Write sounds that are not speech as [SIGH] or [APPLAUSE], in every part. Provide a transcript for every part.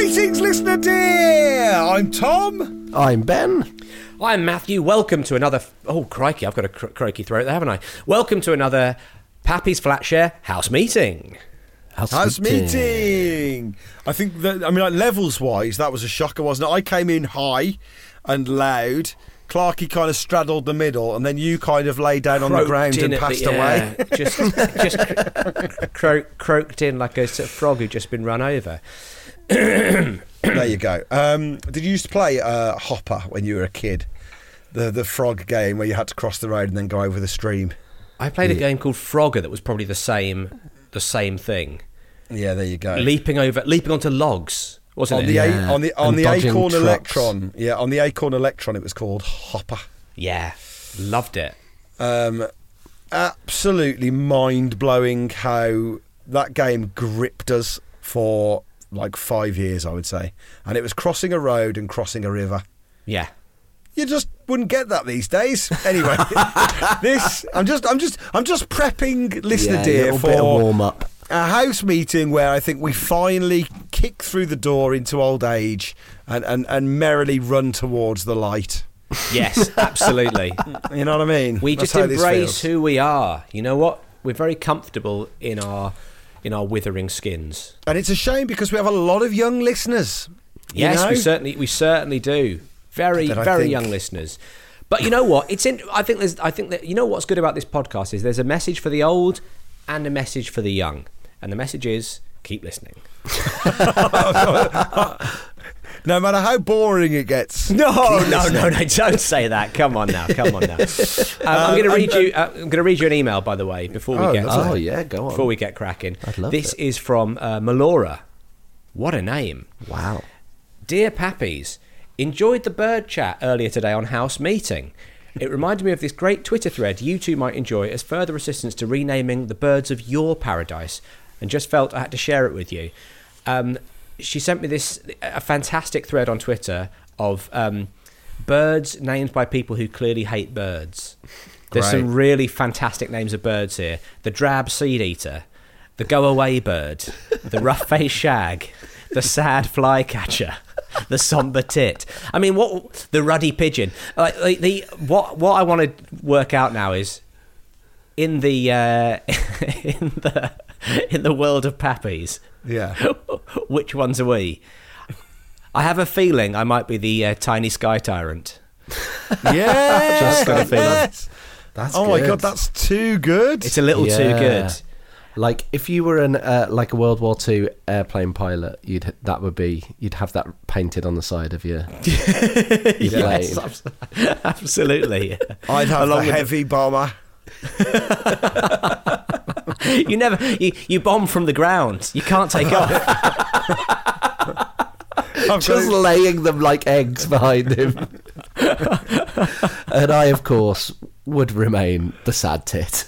Greetings, listener dear! I'm Tom. I'm Ben. I'm Matthew. Welcome to another. Oh, crikey, I've got a cr- croaky throat there, haven't I? Welcome to another Pappy's Flatshare house meeting. House meeting. I think that, I mean, like levels wise, that was a shocker, wasn't it? I came in high and loud. Clarky kind of straddled the middle, and then you kind of lay down on the ground and at the- passed yeah, away. just, just cro- croaked in like a sort of frog who'd just been run over. [COUGHS] there you go. Um, did you used to play uh, Hopper when you were a kid? The the frog game where you had to cross the road and then go over the stream. I played a game called Frogger that was probably the same, the same thing. Yeah, there you go. Leaping over, leaping onto logs, wasn't on it? the Yeah, a- on the on and the Acorn trucks. Electron. Yeah, on the Acorn Electron, it was called Hopper. yeah, loved it. Um, absolutely mind blowing how that game gripped us for like five years, I would say. And it was crossing a road and crossing a river. Yeah. You just wouldn't get that these days. Anyway, [LAUGHS] this I'm just I'm just I'm just prepping listener Yeah, dear for bit of warm up. a house meeting where I think we finally kick through the door into old age and, and, and merrily run towards the light. Yes, absolutely. [LAUGHS] You know what I mean? We That's just embrace who we are. You know what? We're very comfortable in our in our withering skins. And it's a shame because we have a lot of young listeners. you Yes, we certainly we certainly do. Very very think- young listeners. But you know what? It's in. I think there's. I think that you know what's good about this podcast is there's a message for the old and a message for the young, and the message is keep listening. [LAUGHS] [LAUGHS] No matter how boring it gets. [LAUGHS] No, no, no, no! Don't say that. Come on now, come on now. [LAUGHS] Um, I'm going to read you. Uh, I'm going to read you an email, by the way, before we Oh, get lovely. Oh yeah, go on. before we get cracking. I'd love this it. is from uh, Melora. What a name! Wow. Dear Pappies, enjoyed the bird chat earlier today on House Meeting. It reminded me of this great Twitter thread you two might enjoy as further assistance to renaming the birds of your paradise, and just felt I had to share it with you. Um, she sent me this a fantastic thread on Twitter of um, birds named by people who clearly hate birds. There's some really fantastic names of birds here. The drab seed eater, the go away bird, the rough faced shag, the sad flycatcher, the somber tit. I mean, what the ruddy pigeon? Like the, the what what I want to work out now is in the uh, [LAUGHS] in the in the world of pappies. Yeah. [LAUGHS] [LAUGHS] Which ones are we? I have a feeling I might be the uh, tiny sky tyrant. [LAUGHS] Yes. Just got a feeling. yes. That's Oh my god, that's too good. It's a little too good. Like if you were an uh, like a World War Two airplane pilot, you'd that would be you'd have that painted on the side of your, [LAUGHS] your Yes, plane. absolutely. I'd have Along the with- heavy bomber. [LAUGHS] you never you, you bomb from the ground. You can't take off. [LAUGHS] I've got Just it- laying them like eggs behind him. [LAUGHS] and I, of course, would remain the sad tit.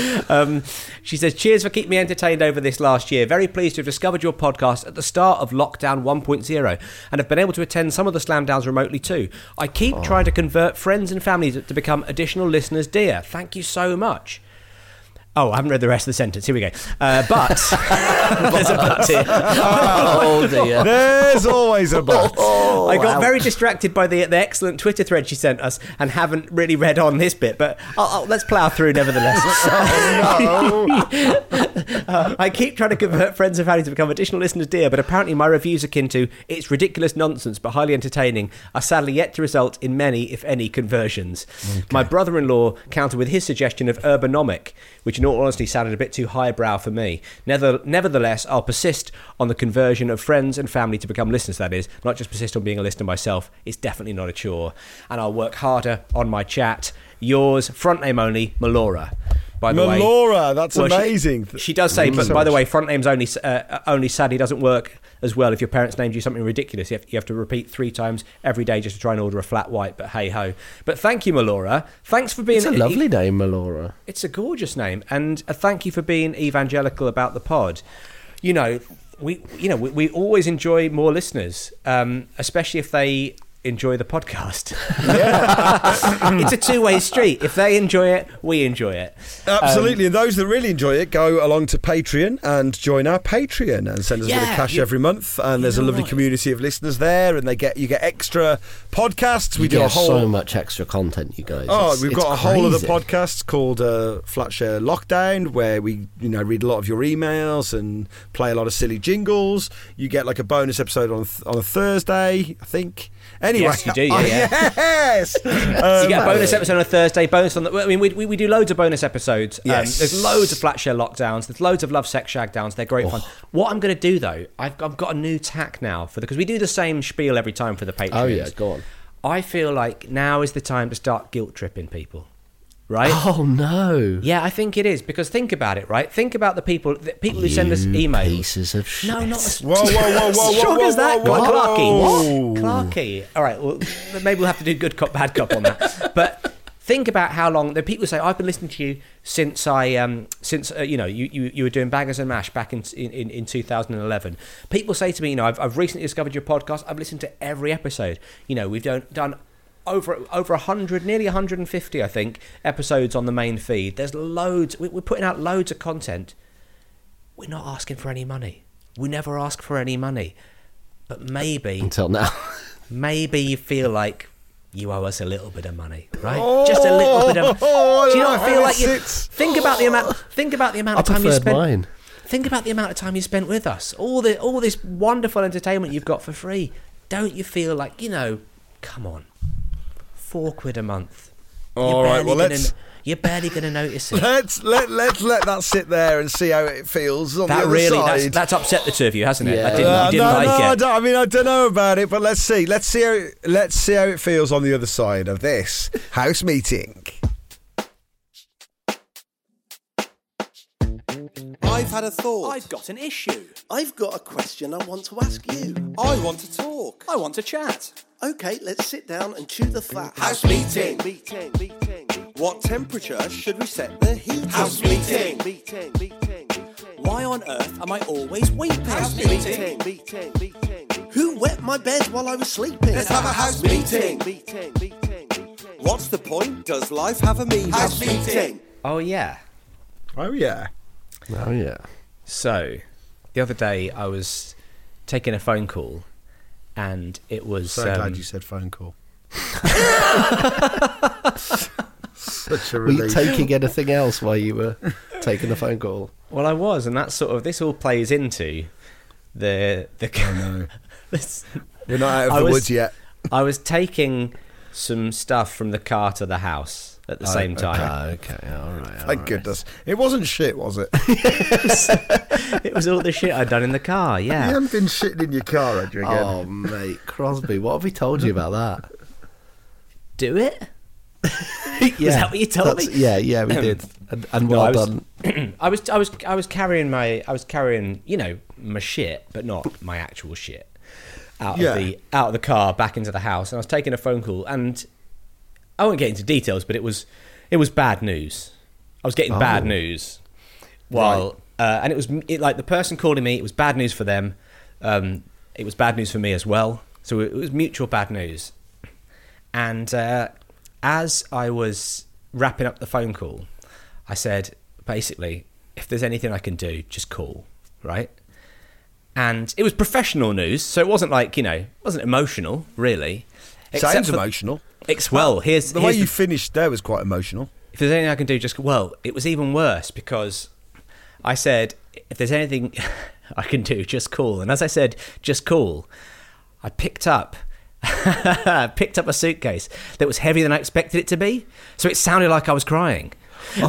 [LAUGHS] Um, she says, Cheers for keeping me entertained over this last year. Very pleased to have discovered your podcast at the start of lockdown 1.0 and have been able to attend some of the slam downs remotely too. I keep trying to convert friends and family to, to become additional listeners, dear. Thank you so much. Oh, I haven't read the rest of the sentence. Here we go. Uh, but [LAUGHS] there's a but here. [LAUGHS] Oh dear. There's always a but. [LAUGHS] I got very distracted by the, the excellent Twitter thread she sent us and haven't really read on this bit, but I'll, I'll- let's plough through nevertheless. Uh, I keep trying to convert friends and family to become additional listeners, dear, but apparently my reviews akin to it's ridiculous nonsense but highly entertaining are sadly yet to result in many, if any, conversions. My brother in law countered with his suggestion of urbanomic, which in all honesty sounded a bit too highbrow for me. Never, nevertheless, I'll persist on the conversion of friends and family to become listeners, that is, not just persist on being a listener myself. It's definitely not a chore. And I'll work harder on my chat Yours, front name only, Melora. By the way, Melora, that's Well, amazing. She, does say, but by the way, front names only uh, only sadly doesn't work as well if your parents named you something ridiculous. You have, you have to repeat three times every day just to try and order a flat white. But hey ho. But thank you, Melora. Thanks for being. It's a lovely name, Melora. It's a gorgeous name, and a thank you for being evangelical about the pod. You know, we you know we, we always enjoy more listeners, um, especially if they enjoy the podcast. [LAUGHS] it's a two way street. If they enjoy it, we enjoy it. Absolutely, and those that really enjoy it go along to Patreon and join our Patreon and send us a bit of cash you- every month. And there's a lovely what? community of listeners there, and they get you get extra podcasts. We We do get a whole so much extra content, you guys. Oh, It's- we've it's got a whole other crazy. podcast called uh, Flatshare Lockdown, where we, you know, read a lot of your emails and play a lot of silly jingles. You get like a bonus episode on th- on a Thursday, I think. Anyway, Yes, you do, yeah, yeah. [LAUGHS] yes. [LAUGHS] you Um, get a bonus episode on a Thursday, bonus on the. I mean, we, we, we do loads of bonus episodes. Um, Yes. there's loads of Flatshare lockdowns. There's loads of Love Sex Shag downs. They're great fun. What I'm going to do though, I've, I've got a new tack now for the because we do the same spiel every time for the Patreons. Oh, yeah, go on. I feel like now is the time to start guilt tripping people, right? [LAUGHS] Oh, no. Yeah, I think it is because think about it, right? Think about the people, the people who send us You emails. Pieces of shit. No, not as Whoa, whoa, whoa, whoa, as strong whoa, as that. whoa, whoa, Clarky. whoa. What? Clarky. All right. Well, maybe we'll have to do good cop, bad cop on that. [LAUGHS] But think about how long the people say I've been listening to you since I um since uh, you know you, you you were doing bangers and mash back in in, in 2011. People say to me, you know, I've, I've recently discovered your podcast. I've listened to every episode. You know, we've done done over over 100 nearly 150 i think episodes on the main feed there's loads we- we're putting out loads of content we're not asking for any money we never ask for any money but maybe Until now. maybe you feel like you owe us a little bit of money right just a little bit of [LAUGHS] Oh, do you I not like feel like you think about the amount think about the amount I of time you preferred spent mine. Think about the amount of time you spent with us. All the all this wonderful entertainment you've got for free. Don't you feel like you know? Come on, four quid a month. All right, well, gonna, let's- You're barely going to notice it. [LAUGHS] Let's let let's let that sit there and see how it feels on the That other really side. that's, that's upset the two of you, hasn't it? I didn't, Uh, didn't no, like no, I, don't, I mean I don't know about it, but let's see. Let's see how it, let's see how it feels on the other side of this house meeting. I've had a thought. I've got an issue. I've got a question I want to ask you. I want to talk. I want to chat. Okay, let's sit down and chew the fat. House meeting. Meeting. Meeting. What temperature should we set the heat? House meeting. Meeting. Meeting. Why on earth am I always weeping? House Meeting. Meeting. Meeting. Who wet my bed while I was sleeping? Let's have a house meeting. Meeting. Meeting. What's the point? Does life have a meaning? House meeting. Oh yeah. Oh yeah. Oh, yeah. So, the other day I was taking a phone call, and it was. So um, glad you said phone call. [LAUGHS] Such a relief. Were you taking anything else while you were taking the phone call? Well, I was, and that's sort of this all plays into the the. Oh, no. [LAUGHS] this, We're not out of I the was- woods yet. I was taking some stuff from the car to the house at the same time. Ah, okay, all right. all Thank right. goodness. It wasn't shit, was it? [LAUGHS] It was all the shit I'd done in the car. Yeah. You Yeah. haven't been shitting in your car, had you again? Oh, mate, Crosby, what have we told you about that? Do it. [LAUGHS] yeah, that what you told me? Yeah, yeah, we [CLEARS THROAT] did. And, and No, well I was- done. [CLEARS THROAT] I was I was I was carrying my I was carrying you know my shit, but not my actual shit out Yeah. of the out of the car back into the house, and I was taking a phone call, and I won't get into details, but it was it was bad news. I was getting bad Oh. news. While uh, and it was it, like the person calling me, it was bad news for them. Um, it was bad news for me as well. So it was mutual bad news. And uh, as I was wrapping up the phone call, I said, basically, if there's anything I can do, just call, right? And it was professional news, so it wasn't like you know, it wasn't emotional, really. Sounds for- emotional. Ex- well, here's The here's way you finished there was quite emotional. if there's anything I can do, just well, it was even worse because I said if there's anything [LAUGHS] I can do, just call. And as I said, just call, I picked up [LAUGHS] picked up a suitcase that was heavier than I expected it to be, so it sounded like I was crying.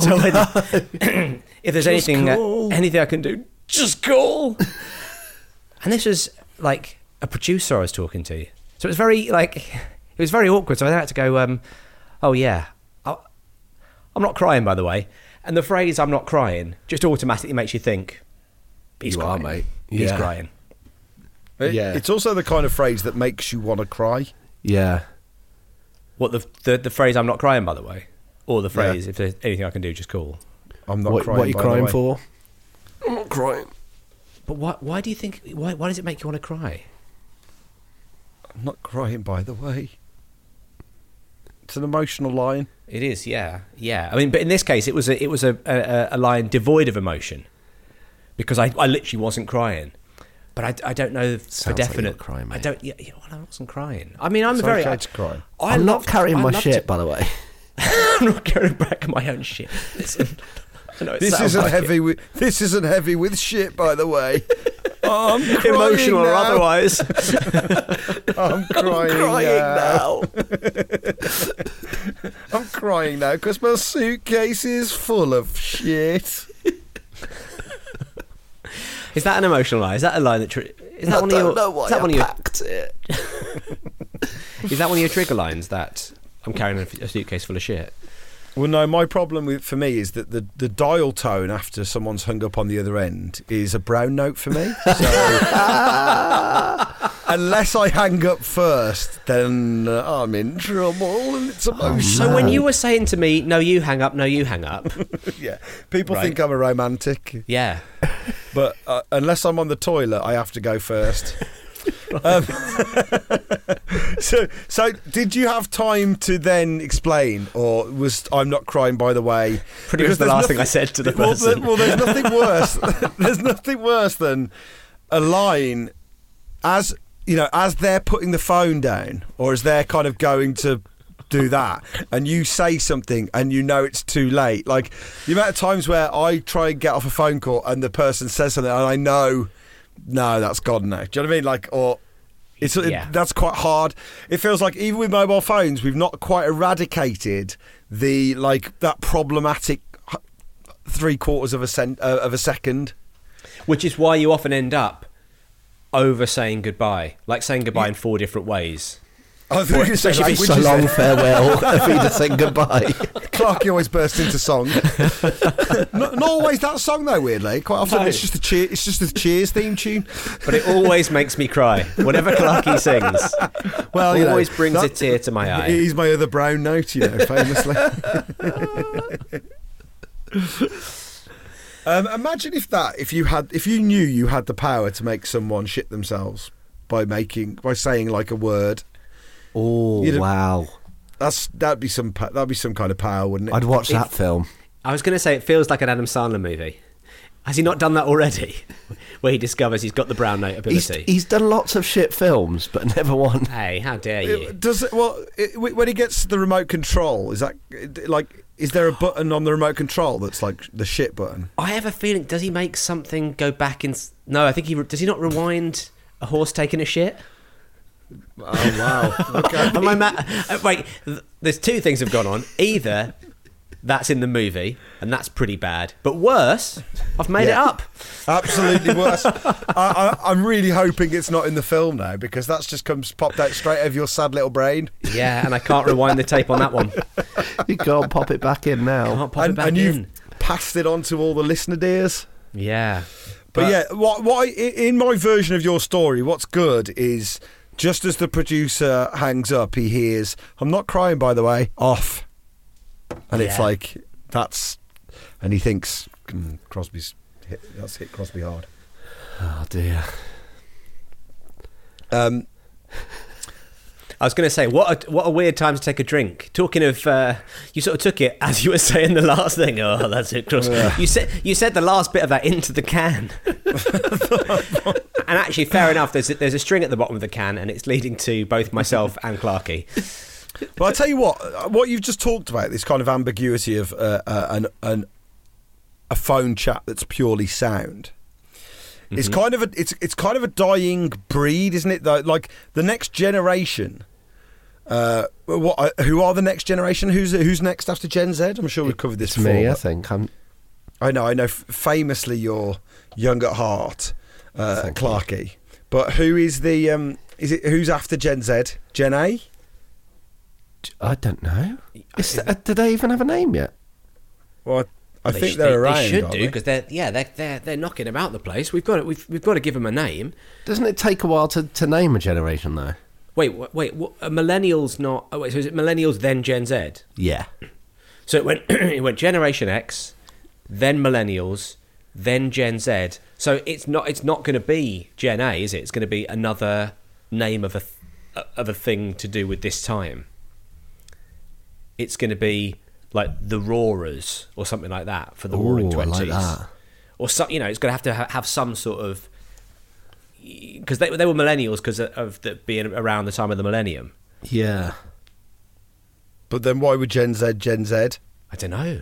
so when- [CLEARS THROAT] if there's anything uh, anything I can do, just call. and this was like a producer I was talking to, so it was very like it was very awkward. So I had to go. Um, oh yeah, I, I'm not crying, by the way. And the phrase "I'm not crying" just automatically makes you think. He's You are, crying. mate. He's crying. It- Yeah. It's also the kind of phrase that makes you want to cry. Yeah. What the, the the phrase "I'm not crying," by the way, or the phrase "If there's anything I can do, just call." I'm not What, crying. what are you by crying for? I'm not crying. But why? Why do you think? Why? Why does it make you want to cry? I'm not crying, by the way. It's an emotional line. It is, yeah, yeah. I mean, but in this case, it was a it was a a, a line devoid of emotion because I, I literally wasn't crying. But I, I don't know for Sounds like definite. you're crying, I don't. Yeah, yeah, well, I wasn't crying. I mean, I'm It's very. okay I, to cry. I I'm love- not carrying I my shit, to- by the way. [LAUGHS] I'm not carrying back my own shit. [LAUGHS] Listen, I know This isn't like it. heavy. With, this isn't heavy with shit, by the way. [LAUGHS] Oh, I'm crying emotional or now. otherwise. [LAUGHS] [LAUGHS] I'm crying, now. I'm crying now because my suitcase is full of shit. [LAUGHS] is that an emotional line? Is that a line that? Tri- is that one of your? is that one of your? it. Is that one of your trigger lines? That I'm carrying a, a suitcase full of shit. Well, no, my problem with for me is that the, the dial tone after someone's hung up on the other end is a brown note for me. [LAUGHS] So unless I hang up first, then uh, I'm in trouble and it's emotional. So when you were saying to me, "No, you hang up. No, you hang up," [LAUGHS] yeah, people Right. think I'm a romantic, yeah, but uh, unless I'm on the toilet, I have to go first. [LAUGHS] um, [LAUGHS] so, so did you have time to then explain, or was I'm not crying? By the way, Pretty much the last thing I said to the [LAUGHS] well, person. well, there's nothing [LAUGHS] worse. there's nothing worse than a line as you know, as they're putting the phone down, or as they're kind of going to do that, and you say something and you know it's too late. Like the amount of times where I try and get off a phone call and the person says something, and I know, no, that's gone now. Do you know what I mean? Like, or. It's, it- that's quite hard. It feels like even with mobile phones, we've not quite eradicated the like that problematic three quarters of a cent, uh, of a second. which is why you often end up over saying goodbye, like saying goodbye in four different ways. I think you if it's So languages. long, farewell. Avida goodbye. [LAUGHS] Clarky always bursts into song. [LAUGHS] not, not always that song though. Weirdly, quite often No. it's just a cheer. It's just a Cheers theme tune. But it always makes me cry whenever Clarky sings. Well, know, always brings a tear to my eye. He's my other brown note, you know, famously. [LAUGHS] um, imagine if that, if you had, if you knew you had the power to make someone shit themselves by making, by saying like a word. Oh, You'd have- wow. That's that'd be some pa- that'd be some kind of power, wouldn't it? I'd watch that film. I was going to say it feels like an Adam Sandler movie. Has he not done that already? [LAUGHS] Where he discovers he's got the brown note He's, ability. he's done lots of shit films, but [LAUGHS] never one. hey, how dare It- you? Does it, well it, when he gets the remote control? Is that like is there a button on the remote control that's like the shit button? I have a feeling. Does he make something go back in? s- No, I think he re- does. He not rewind a horse taking a shit? Oh wow! [LAUGHS] okay. Am I ma- uh, wait, there's two things have gone on. Either that's in the movie and that's pretty bad, but worse, I've made it up. Absolutely worse. [LAUGHS] I, I, I'm really hoping it's not in the film now because that's just comes popped out straight out of your sad little brain. Yeah, and I can't rewind the tape on that one. [LAUGHS] You can't pop it back in now. Can't pop it and back and in. you've passed it on to all the listener dears. Yeah, But, yeah, what what I, i- in my version of your story, what's good is just as the producer hangs up, he hears, "I'm not crying, by the way." Off, and it's like that's, and he thinks "Mm, Crosby's hit, that's hit Crosby hard. Oh dear. Um, I was going to say what a, what a weird time to take a drink. Talking of, uh, you sort of took it as you were [LAUGHS] saying the last thing. Oh, that's it. Cross. You said you said the last bit of that into the can. and actually, fair enough. There's a, there's a string at the bottom of the can, and it's leading to both myself and Clarky. But I tell you what, uh, what you've just talked about, this kind of ambiguity of uh, uh, an, an a phone chat that's purely sound. It's kind of a it's it's kind of a dying breed, isn't it? Though, like the next generation. Uh, what? uh, Who are the next generation? Who's who's next after Gen Z? I'm sure we've covered this It's before. me, I think. I'm. I know, I know. Famously, you're young at heart, uh, Thank you. Clarky. But who is the? Um, is it who's after Gen Z? Gen A? I don't know. Is, uh, do they even have a name yet? Well, I, I They think sh- they're they, around. They should aren't do they? because they're yeah they're, they're they're knocking about the place. We've got to, we've we've got to give them a name. Doesn't it take a while to, to name a generation though? Wait wait, wait what, millennials not? Oh, wait, so is it millennials then Gen Z? Yeah. So it went [CLEARS THROAT] it went Generation X, then Millennials, then Gen Z. So it's not it's not going to be Gen A, is it? It's going to be another name of a th- of a thing to do with this time. It's going to be like the Roarers or something like that for the Roaring Ooh, I Twenties, like or some you know it's going to have to ha- have some sort of because they they were Millennials because of the, being around the time of the Millennium. Yeah. But then why would Gen Z Gen Z? I don't know.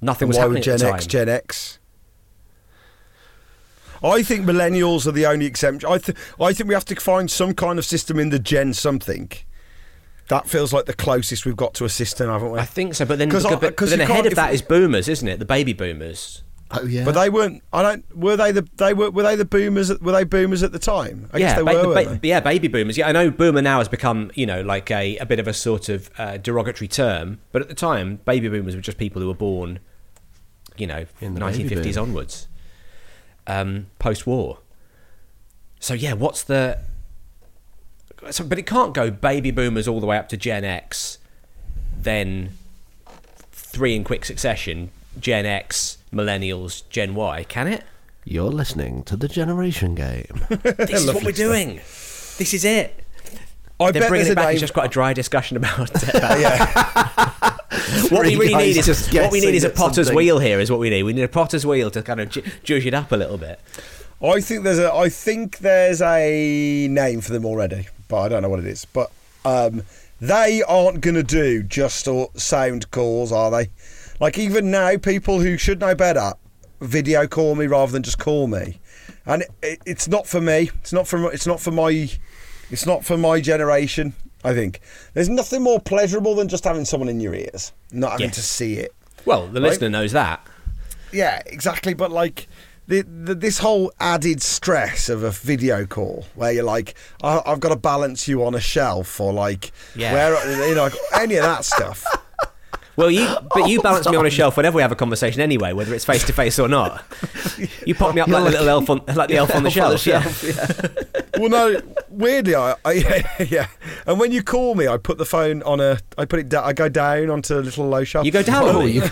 Nothing And was why happening would Gen at the time. X Gen X? I think millennials are the only exception. I, th- I think we have to find some kind of system in the Gen something. That feels like the closest we've got to a system, haven't we? I think so, but then 'Cause I- but, 'cause but then because ahead can't- of if- that is boomers, isn't it? The baby boomers. Oh yeah. But they weren't. I don't. Were they the? They were. Were they the boomers? Were they boomers at the time? I yeah, guess they ba- were. ba- they? yeah, baby boomers. Yeah, I know boomer now has become you know like a, a bit of a sort of uh, derogatory term, but at the time, baby boomers were just people who were born, you know, In the nineteen fifties onwards, um, post war. So yeah, what's the? So, but it can't go baby boomers all the way up to Gen X, then three in quick succession: Gen X, Millennials, Gen Y. Can it? You're listening to the Generation Game. [LAUGHS] This is what we're doing. This is it. I They're bet bringing it back. name. It's just quite a dry discussion about it. [LAUGHS] [LAUGHS] what we really need is just what we need is a potter's something. wheel. Here is what we need. We need a potter's wheel to kind of ju- judge it up a little bit. I think there's a. I think there's a name for them already, but I don't know what it is. But um, they aren't going to do just sound calls, are they? Like even now, people who should know better video call me rather than just call me, and it, it, it's not for me. It's not for. It's not for my. It's not for my generation. I think there's nothing more pleasurable than just having someone in your ears, not having Yes. to see it. Well, the Right. listener knows that. Yeah, exactly. But like the, the, this whole added stress of a video call, where you're like, I, I've got to balance you on a shelf, or like, Yeah. where you know, like, any of that [LAUGHS] stuff. Well, you but you oh, balance me on a shelf whenever we have a conversation anyway, whether it's face to face or not. [LAUGHS] You pop me up You're like, the little elf on like [LAUGHS] the elf on the shelf. yeah. [LAUGHS] well, no, weirdly, I, I yeah, and when you call me, I put the phone on a, I put it, da- I go down onto a little low shelf. You go down. Oh, on me. you-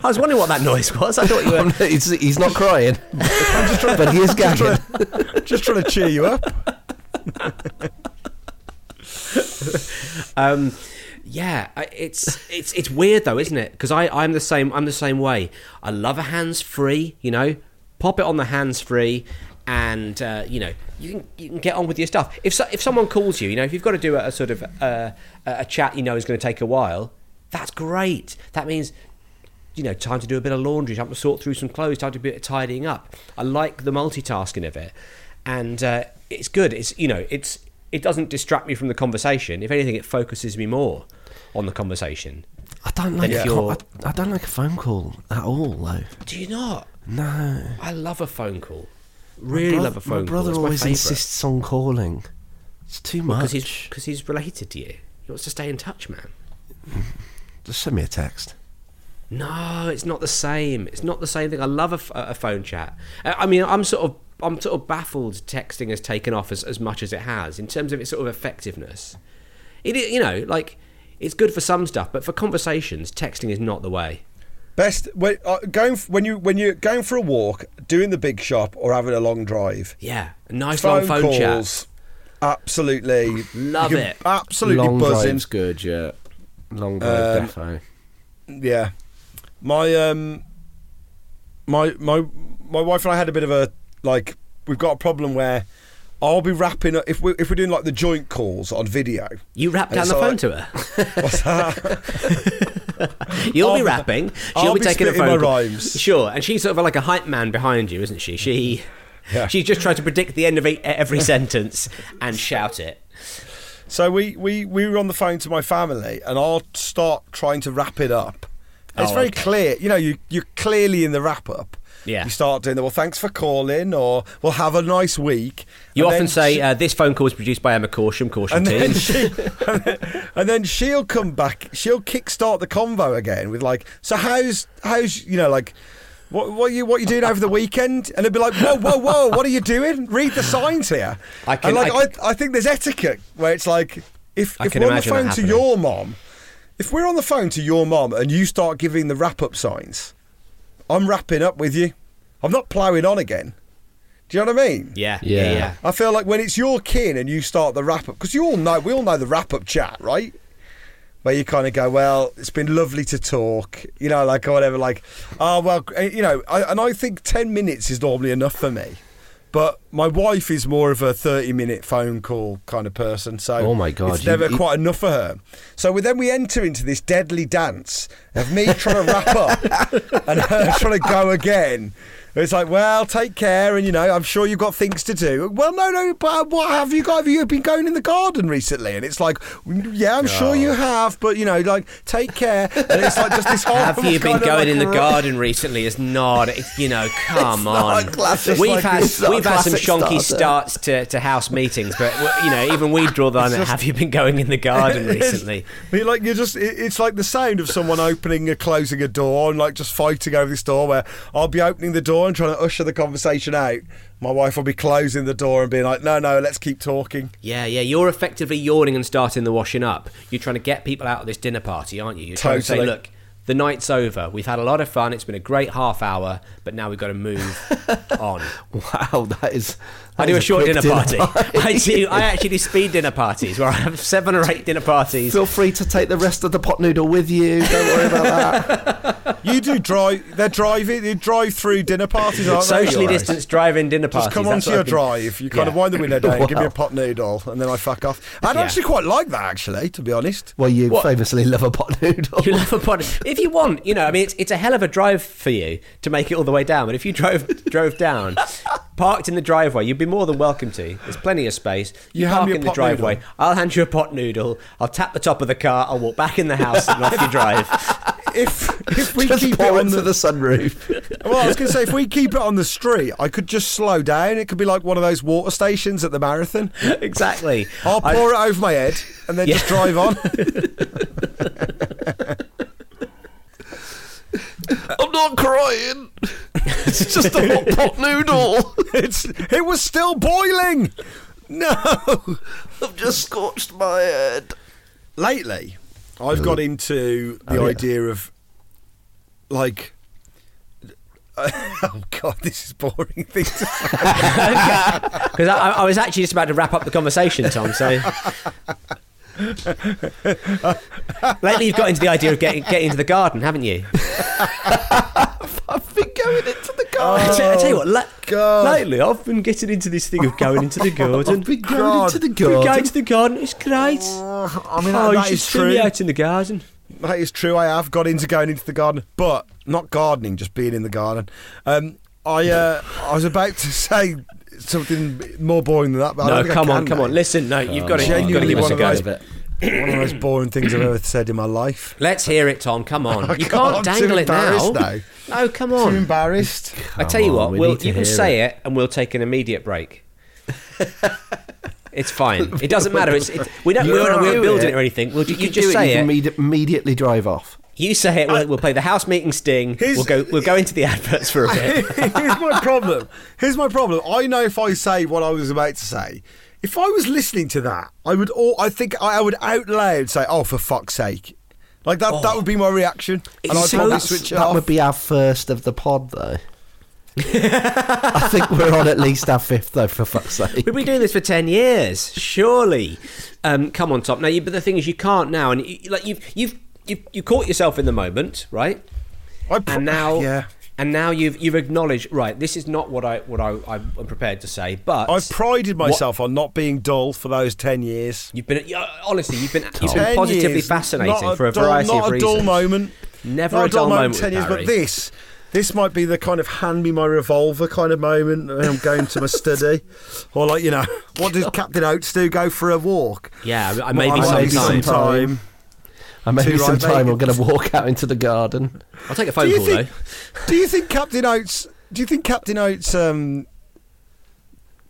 I was wondering what that noise was. I thought you were. he's, he's not crying, but he is gagging. just trying to cheer you up. [LAUGHS] Um, yeah, it's it's it's weird though, isn't it? Because I I'm the same. I'm the same way. I love a hands free. You know, pop it on the hands free, and uh, you know you can you can get on with your stuff. If so, if someone calls you, you know, if you've got to do a, a sort of uh, a chat, you know, is going to take a while. That's great. That means. You know, time to do a bit of laundry, time to sort through some clothes, time to do a bit of tidying up. I like the multitasking of it, and uh, it's good. It's you know, it's it doesn't distract me from the conversation. If anything, it focuses me more on the conversation. I don't like. if a you're- call- I, I don't like a phone call at all, though. Do you not? No. I love a phone call. Really love a phone call. My brother call. always insists on calling. It's too much. because he's because he's related to you. He wants to stay in touch, man. [LAUGHS] Just send me a text. No, it's not the same. It's not the same thing. I love a phone chat. I mean, I'm sort of I'm sort of baffled texting has taken off as, as much as it has in terms of its sort of effectiveness. It you know like it's good for some stuff, but for conversations, texting is not the way. Best when uh, going when you when you're going for a walk, doing the big shop, or having a long drive. Yeah, a nice long phone chat. Absolutely, Love it. Absolutely Long buzzing. drive's good, yeah. Long drive, Um, defo. Yeah, my um, my my my wife and I had a bit of a like. We've got a problem where I'll be wrapping up if we if we're doing like the joint calls on video. You rap And down the phone I- to her. [LAUGHS] What's that? [LAUGHS] You'll be I'll- rapping. She'll I'll be be taking a phone call. rhymes. Sure, and she's sort of like a hype man behind you, isn't she? She Yeah. she's just trying to predict the end of every sentence and shout it. So we, we, we were on the phone to my family, and I'll start trying to wrap it up, oh, It's Oh, very okay. clear. You know, you you're clearly in the wrap up. Yeah. You start doing the well. Thanks for calling, or we'll have a nice week. You And often say she- uh, this phone call was produced by Emma Corsham, Corsham and then, team. she, [LAUGHS] [LAUGHS] and then she'll come back. She'll kickstart the convo again with like, "So how's how's you know like." What, what you what you doing over the weekend? And it'd be like, whoa, whoa, whoa! What are you doing? Read the signs here. I can- and like, I I, I, think there's etiquette where it's like, if I if we're on the phone to your mom, if we're on the phone to your mom and you start giving the wrap up signs, I'm wrapping up with you. I'm not ploughing on again. Do you know what I mean? yeah, yeah, Yeah. yeah. I feel like when it's your kin and you start the wrap up, because you all know, we all know the wrap up chat, right? Where you kind of go, well, it's been lovely to talk, you know, like or whatever, like, oh well, eh, you know, I, and I think ten minutes is normally enough for me. But my wife is more of a thirty-minute phone call kind of person, so Oh my God, it's you- never you- quite enough for her. So we, then we enter into this deadly dance of me trying to wrap up [LAUGHS] and her trying to go again. It's like, well, take care, and you know, I'm sure you've got things to do. Well, no, no, but uh, what have you got? Have you been going in the garden recently? And it's like, yeah, I'm sure you oh. have, but you know, like, take care. And it's like just this [LAUGHS] whole. Have you been going like in the garden recently? It's not. You know, [LAUGHS] come on. classic- we've like- had we've had some shonky starter. starts to, to house meetings, but you know, even we draw the line. at Have you been going in the garden [LAUGHS] recently? Like you're just, it- it's like the sound of someone opening and closing a door and like just fighting over this door. Where I'll be opening the door and trying to usher the conversation out. My wife will be closing the door and being like, "No, no, let's keep talking." Yeah, yeah. You're effectively yawning and starting the washing up. You're trying to get people out of this dinner party, aren't you? You're trying to say, Totally. look, the night's over. We've had a lot of fun. It's been a great half hour, but now we've got to move [LAUGHS] on. Wow, that is. I do a is short quick dinner, party. [LAUGHS] I do. I actually do speed dinner parties where I have seven or eight dinner parties. Feel free to take the rest of the pot noodle with you. Don't worry about that. [LAUGHS] You do drive. They're driving. They drive through dinner parties, aren't they? Socially you guys? distanced drive-in dinner parties. Just come That's onto your I've drive. You kind of wind the window down, give me a pot noodle, and then I fuck off. I'd Yeah. actually quite like that, actually, to be honest. Well, you What? famously love a pot noodle. You love a pod. If you want, you know, I mean, it's, it's a hell of a drive for you to make it all the way down. But if you drove drove down, [LAUGHS] parked in the driveway, you'd be more than welcome to. There's plenty of space. You, You hand park me a in the pot driveway. noodle. I'll hand you a pot noodle. I'll tap the top of the car. I'll walk back in the house and off you drive. [LAUGHS] If if we Just keep it pour on the, the sunroof. well, I was going to say if we keep it on the street, I could just slow down. It could be like one of those water stations at the marathon. exactly. I'll I- pour it over my head and then Yeah. just drive on. [LAUGHS] [LAUGHS] I'm not crying. It's just a hot pot noodle. [LAUGHS] it's it was still boiling. No. I've just scorched my head. lately I've got into the Oh, yeah. idea of like [LAUGHS] oh god this is boring thing to say. Because I, I was actually just about to wrap up the conversation, Tom. So [LAUGHS] lately, you've got into the idea of getting getting into the garden, haven't you? [LAUGHS] I've been going into the I, garden. tell, I tell you what, la- God. lately I've been getting into this thing of going into the garden. [LAUGHS] I've been going God. into the garden. Been going to the garden, it's great. I mean oh, that you is should me true out in the garden. that is true I have got into going into the garden but not gardening just being in the garden um, I uh, I was about to say something more boring than that but I No, don't think I come on, come now. on. Listen, no, you've got to, you've got to Genuinely give us a one of go. those- one of the most boring things I've ever said in my life Let's hear it, Tom. Come on. [LAUGHS] You can't, can't dangle it now. embarrassed now. No, come on. too on. embarrassed I tell you what, we we'll, you can say it. and we'll take an immediate break. it's fine. It doesn't matter. It's, it, we don't. We're, can we're building it. it or anything. We'll, ju- you, can just do say You it. can immediately drive off. You say it. We'll, we'll play the house meeting sting. We'll go. We'll go into the adverts for a bit. [LAUGHS] Here's my problem. Here's my problem. I know if I say what I was about to say, if I was listening to that, I would. All, I think I would out loud say, "Oh, for fuck's sake!" Like that. That would be my reaction, and I'd so- probably switch it that off. would be our first of the pod, though. [LAUGHS] I think we're on at least our fifth, though. For fuck's sake. We've been doing this for ten years, surely. Um, come on, Tom. Now, you, but the thing is, you can't now, and you, like you've you've you you caught yourself in the moment, right? I pro- and now yeah. and now you've you've acknowledged right this is not what i what i i'm prepared to say but I've prided myself on not being dull for those ten years. you've been honestly you've been you've been positively years, fascinating not for a dull- variety not of a dull moment. Never not a dull moment Ten years, Barry. but this. This might be the kind of hand me my revolver kind of moment when I'm going to my study, or like you know, what does [LAUGHS] Captain Oates do? Go for a walk? yeah I- Well, maybe I might be sometime sometime. And maybe Two some right time I'm going to walk out into the garden. I'll take a phone call think? though. Do you think Captain Oates? Do you think Captain Oates um,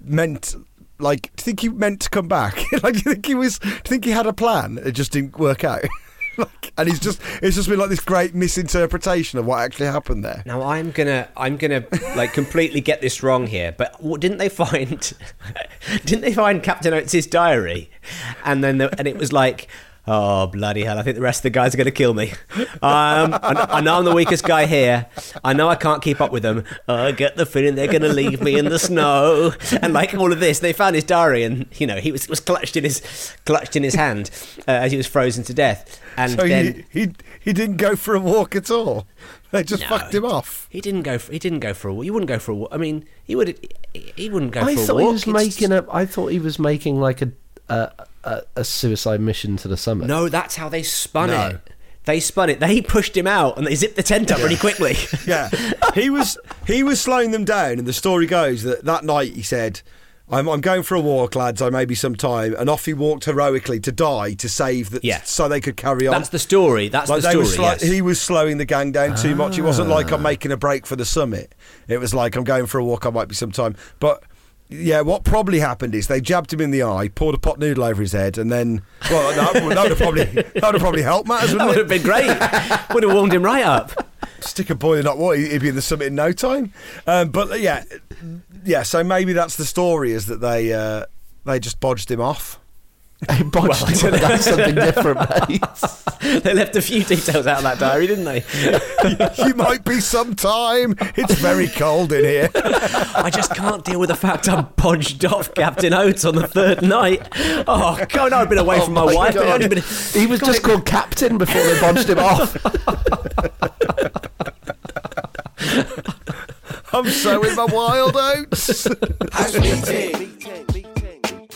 meant like? Do you think he meant to come back? [LAUGHS] like, do you think he was? Do you think he had a plan? It just didn't work out. [LAUGHS] like, and he's just it's just been like this great misinterpretation of what actually happened there. Now I'm gonna I'm gonna like completely get this wrong here, but what, didn't they find? [LAUGHS] didn't they find Captain Oates' diary? And then the, and it was like. Oh bloody hell! I think the rest of the guys are going to kill me. Um, I, I know I'm the weakest guy here. I know I can't keep up with them. I get the feeling they're going to leave me in the snow. And like all of this, they found his diary, and you know he was was clutched in his clutched in his hand uh, as he was frozen to death. And So then he, he he didn't go for a walk at all. They just No. fucked him off. He didn't go. For, he didn't go for a walk. You wouldn't go for a walk. I mean, he would. He, he wouldn't go I for a thought walk. he was It's making just- a. I thought he was making like a a, a, a suicide mission to the summit. No, that's how they spun No. it. They spun it. They pushed him out and they zipped the tent up really quickly. [LAUGHS] Yeah, he was he was slowing them down, and the story goes that that night he said, "I'm I'm going for a walk, lads. I may be some time," and off he walked heroically to die to save that, Yeah. so they could carry on. That's the story. That's like the story. were sli- yes. he was slowing the gang down too much. It wasn't like I'm ah. making a break for the summit. It was like I'm going for a walk. I might be some time, but. Yeah, what probably happened is they jabbed him in the eye, poured a pot noodle over his head, and then well, that, that would have probably that would have probably helped matters, that wouldn't would have been great. [LAUGHS] would have warmed him right up. stick a boiling hot water, he'd be in the summit in no time. Um, but yeah, yeah. So maybe that's the story: is that they uh, they just bodged him off. He bodged him. That's something different, mate. [LAUGHS] they left a few details out of that diary, didn't they? [LAUGHS] you might be some time. It's very cold in here. [LAUGHS] I just can't deal with the fact I'm podged off Captain Oates on the third night. Oh God, I've been away Oh from my, my wife. God. Been- He was just called Captain before they bodged him off. I'm so in my wild oats.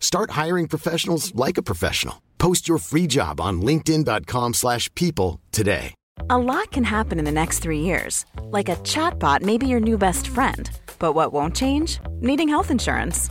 Start hiring professionals like a professional. Post your free job on linkedin.com/people slash people today. A lot can happen in the next three years. Like a chatbot may be your new best friend. But what won't change? Needing health insurance.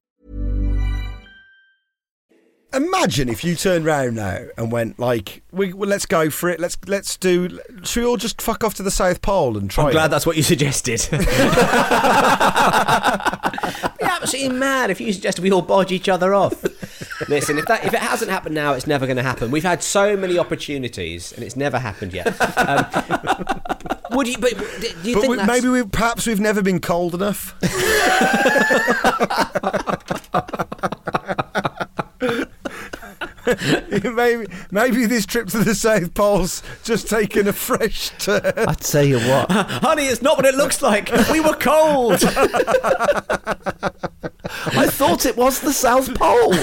Imagine if you turned round now and went like, we, well, "Let's go for it. Let's let's do. Should we all just fuck off to the South Pole and try?" I'm glad it? that's what you suggested. [LAUGHS] Be absolutely mad if you suggested we all bodge each other off. Listen, if that if it hasn't happened now, it's never going to happen. We've had so many opportunities, and it's never happened yet. Um, would you? But do you But think we, maybe we perhaps we've never been cold enough. [LAUGHS] [LAUGHS] maybe maybe this trip to the South Pole's just taken a fresh turn. I tell you what, [LAUGHS] honey, it's not what it looks like. We were cold. [LAUGHS] I thought it was the South Pole.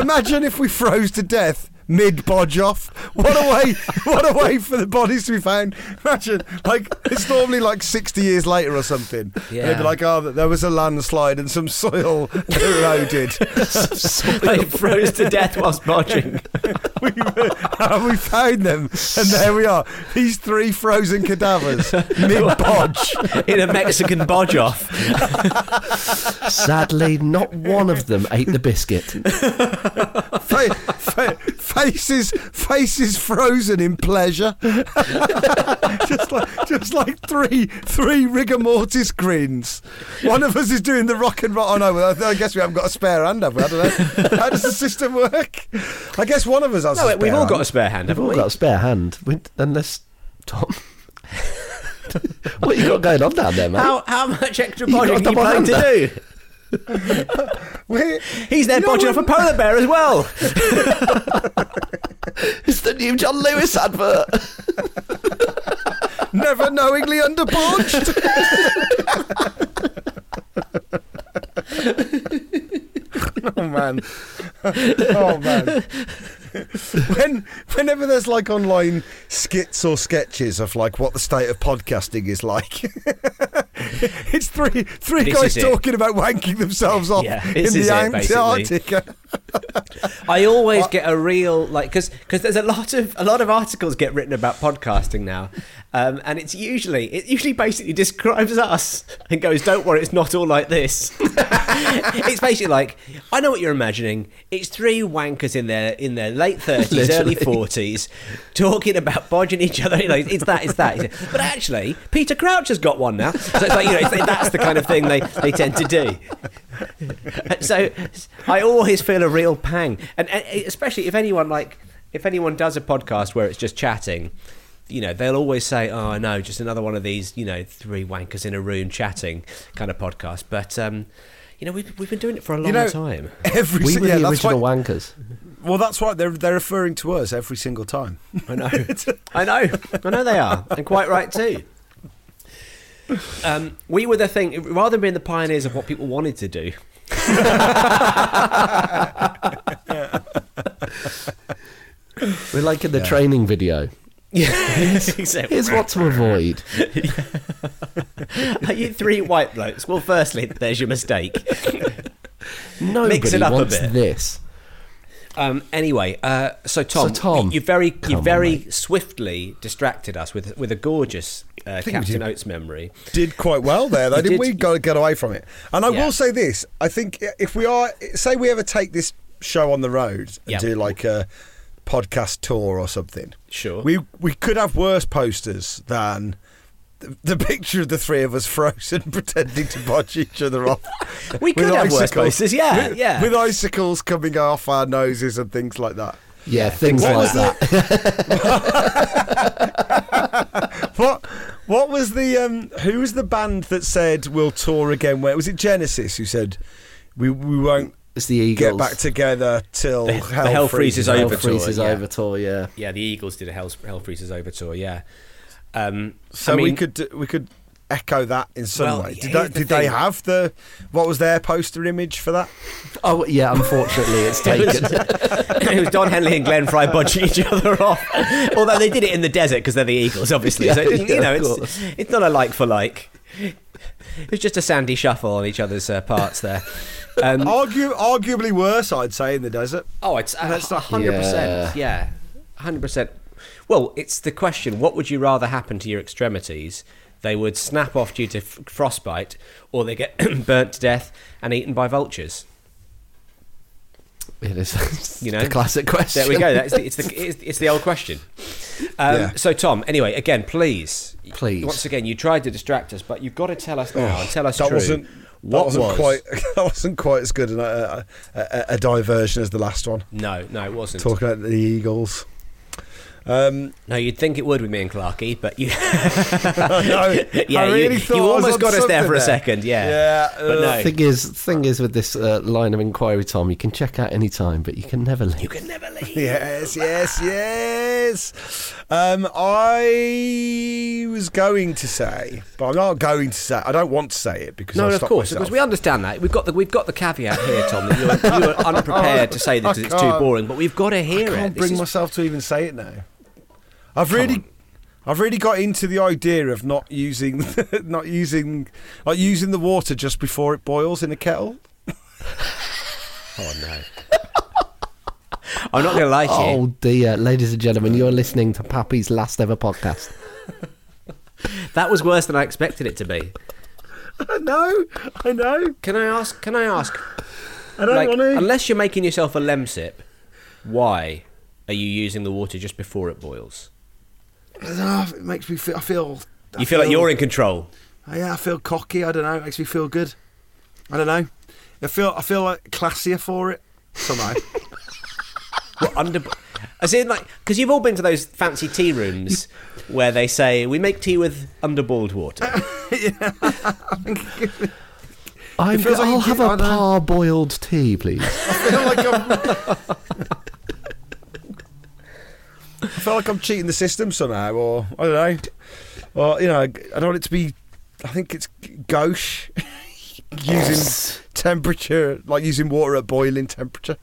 Imagine if we froze to death mid bodge off. What a way! What a way for the bodies to be found. Imagine, like it's normally like sixty years later or something. And they'd be like, "Oh, there was a landslide and some soil [LAUGHS] eroded. they froze to death whilst bodging. [LAUGHS] we, and we found them, and there we are. These three frozen cadavers mid [LAUGHS] bodge. in a Mexican bodge off. Sadly, not one of them ate the biscuit. Fa- fa- faces, faces frozen in pleasure. [LAUGHS] just like, just like three, three rigor mortis grins. One of us is doing the rock and roll. Oh no, well, I guess we haven't got a spare hand, have we? I don't know. How does the system work? I guess one of us has. No, a we've spare all got a spare hand, We've all we? got a spare hand, We- unless Tom. [LAUGHS] what you got going on down there, mate? How how much extra You got you double planning to do? [LAUGHS] We're- He's there You know off a polar bear as well. [LAUGHS] It's the new John Lewis advert. [LAUGHS] never knowingly underpodged. oh man, oh man. [LAUGHS] when whenever there's like online skits or sketches of like what the state of podcasting is like, [LAUGHS] it's three three This guys talking about wanking themselves off Yeah, in the. Antarctica. [LAUGHS] I always get a real like because because there's a lot of a lot of articles get written about podcasting now, um, and it's usually it usually basically describes us and goes, "Don't worry, it's not all like this." [LAUGHS] it's basically like I know what you're imagining. It's three wankers in their in their late thirties, early forties, talking about bodging each other. [LAUGHS] You know, it's that, it's that. But actually, Peter Crouch has got one now. So it's like you know, it's, that's the kind of thing they they tend to do. [LAUGHS] so I always feel a real pang, and, and especially if anyone like if anyone does a podcast where it's just chatting, you know, they'll always say, "Oh, I know, just another one of these, you know, three wankers in a room chatting kind of podcast." But um, you know, we've we've been doing it for a long You know, time. every We were yeah, the original why- wankers. Well, that's right. They're they're referring to us every single time. I know, [LAUGHS] I know, I know they are, and quite right too. Um, we were the thing, rather than being the pioneers of what people wanted to do. [LAUGHS] We're like in the training video. Yeah, [LAUGHS] [LAUGHS] except Here's what to avoid. Are [LAUGHS] you three white blokes? Well, firstly, there's your mistake. Nobody Mix it up a wants bit. this. Um, anyway, uh, so Tom, So, Tom, you very, you come on, very mate. swiftly distracted us with with a gorgeous uh, think we Captain did. Oates memory. did quite well there, though, You didn't did. we? Got to get away from it. And I Yeah. will say this: I think if we are, say, we ever take this show on the road and Yeah. do like a podcast tour or something, Sure. we we could have worse posters than. The, the picture of the three of us frozen, [LAUGHS] pretending to bodge each other off. [LAUGHS] We could With have worse icicles. posters, yeah, with, yeah. with icicles coming off our noses and things like that. Yeah, things What like was that. [LAUGHS] What what was the um who was the band that said we'll tour again? Where was it Genesis who said we we won't It's the Eagles. get back together till The- hell, the hell freezes freezes over. Hell over tour, freezes yeah. over tour, yeah. Yeah, the Eagles did a Hell, Hell Freezes Over tour. Yeah. Um, So I mean, we could we could echo that in some Well, way. Did, that, the did they have the what was their poster image for that? Oh, yeah, unfortunately, it's It was, [LAUGHS] taken. [LAUGHS] it was Don Henley and Glenn Frey bodging each other off. Although they did it in the desert because they're the Eagles, obviously. so, Yeah, it you yeah, know, it's, it's not a like for like. It was just a sandy shuffle on each other's uh, parts there. [LAUGHS] Um, Argu- arguably worse, I'd say, in the desert. oh, it's a That's hundred percent. Yeah, hundred percent. Well, it's the question: What would you rather happen to your extremities? They would snap off due to f- frostbite, or they get [CLEARS THROAT] burnt to death and eaten by vultures. It is [LAUGHS] You know, the classic question. There we go. That's the, it's the it's, it's the old question. Um, Yeah. So, Tom, anyway, again, please, Please. once again, you tried to distract us, but you've got to tell us now and tell us that true. wasn't that what wasn't was quite [LAUGHS] that wasn't quite as good a, a, a, a diversion as the last one. No, no, it wasn't. Talking about the Eagles. Um, No, you'd think it would with me and Clarky, but you, [LAUGHS] no, [LAUGHS] yeah, I really you, thought you I was almost on got us there something for a second, yeah. Yeah, but no, Thing is, thing is with this uh, line of inquiry, Tom, you can check out any time, but you can never leave. you can never leave. [LAUGHS] Yes, yes, yes. Um, I was going to say, but I'm not going to say. I don't want to say it because No, I'll of stop course, myself. because we understand that. We've got the we've got the caveat here, Tom, that you're, you were unprepared to say this because it's too boring. But we've got to hear it. I hear can't it. This bring is- myself to even say it now. I've really, I've really got into the idea of not using, [LAUGHS] not using, like using the water just before it boils in a kettle. [LAUGHS] Oh no. I'm not going to lie to you. Oh dear, ladies and gentlemen, you're listening to Pappy's last ever podcast. [LAUGHS] That was worse than I expected it to be. I know, I know. Can I ask? Can I ask? I don't like, want to. unless you're making yourself a lemsip, why are you using the water just before it boils? It makes me feel. I feel. I You feel like you're in control. Oh, yeah, I feel cocky. I don't know. It makes me feel good. I don't know. I feel. I feel like classier for it somehow. [LAUGHS] What, under, as in, like, because you've all been to those fancy tea rooms where they say we make tea with underboiled water. [LAUGHS] I'm, feels like I'll you have get- I a know. parboiled tea, please. [LAUGHS] I feel like I'm. I feel like I'm cheating the system somehow, or I don't know, or you know, I don't want it to be. I think it's gauche [LAUGHS] using temperature, like using water at boiling temperature.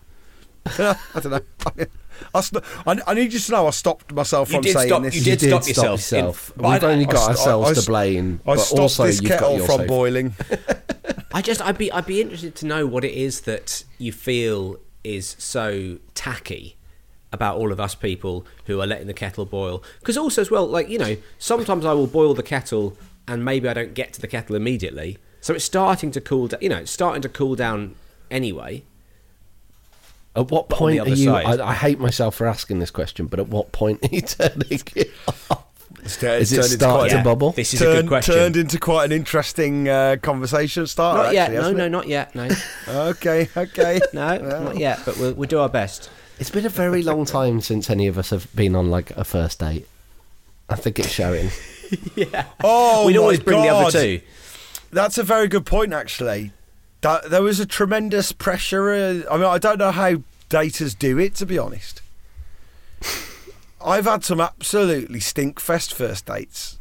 [LAUGHS] I don't know. I, st- I, I need you to know I stopped myself You from saying stop- this. you did stop yourself in- We've I- only got st- ourselves I- I to blame, I but stopped also this you've got kettle your from sofa. boiling. [LAUGHS] I just I'd be I'd be interested to know what it is that you feel is so tacky about all of us people who are letting the kettle boil. Because also as well, like you know, sometimes I will boil the kettle and maybe I don't get to the kettle immediately, so it's starting to cool down. You know, it's starting to cool down anyway. At what But point are you? I, I hate myself for asking this question, but at what point are you [LAUGHS] turning it off? It's tur- Is it starting to a- bubble? This is a turned, good question. turned into quite an interesting uh, conversation starter. not yet. actually, No, no, it? not yet. No, [LAUGHS] Okay, okay. [LAUGHS] no, not yet. But we'll we'll do our best. It's been a very long time since any of us have been on like a first date. I think it's showing. [LAUGHS] Yeah. Oh, We'd my always bring the other two. That's a very good point, actually. That there was a tremendous pressure. Uh, I mean, I don't know how daters do it, to be honest. [LAUGHS] I've had some absolutely stinkfest first dates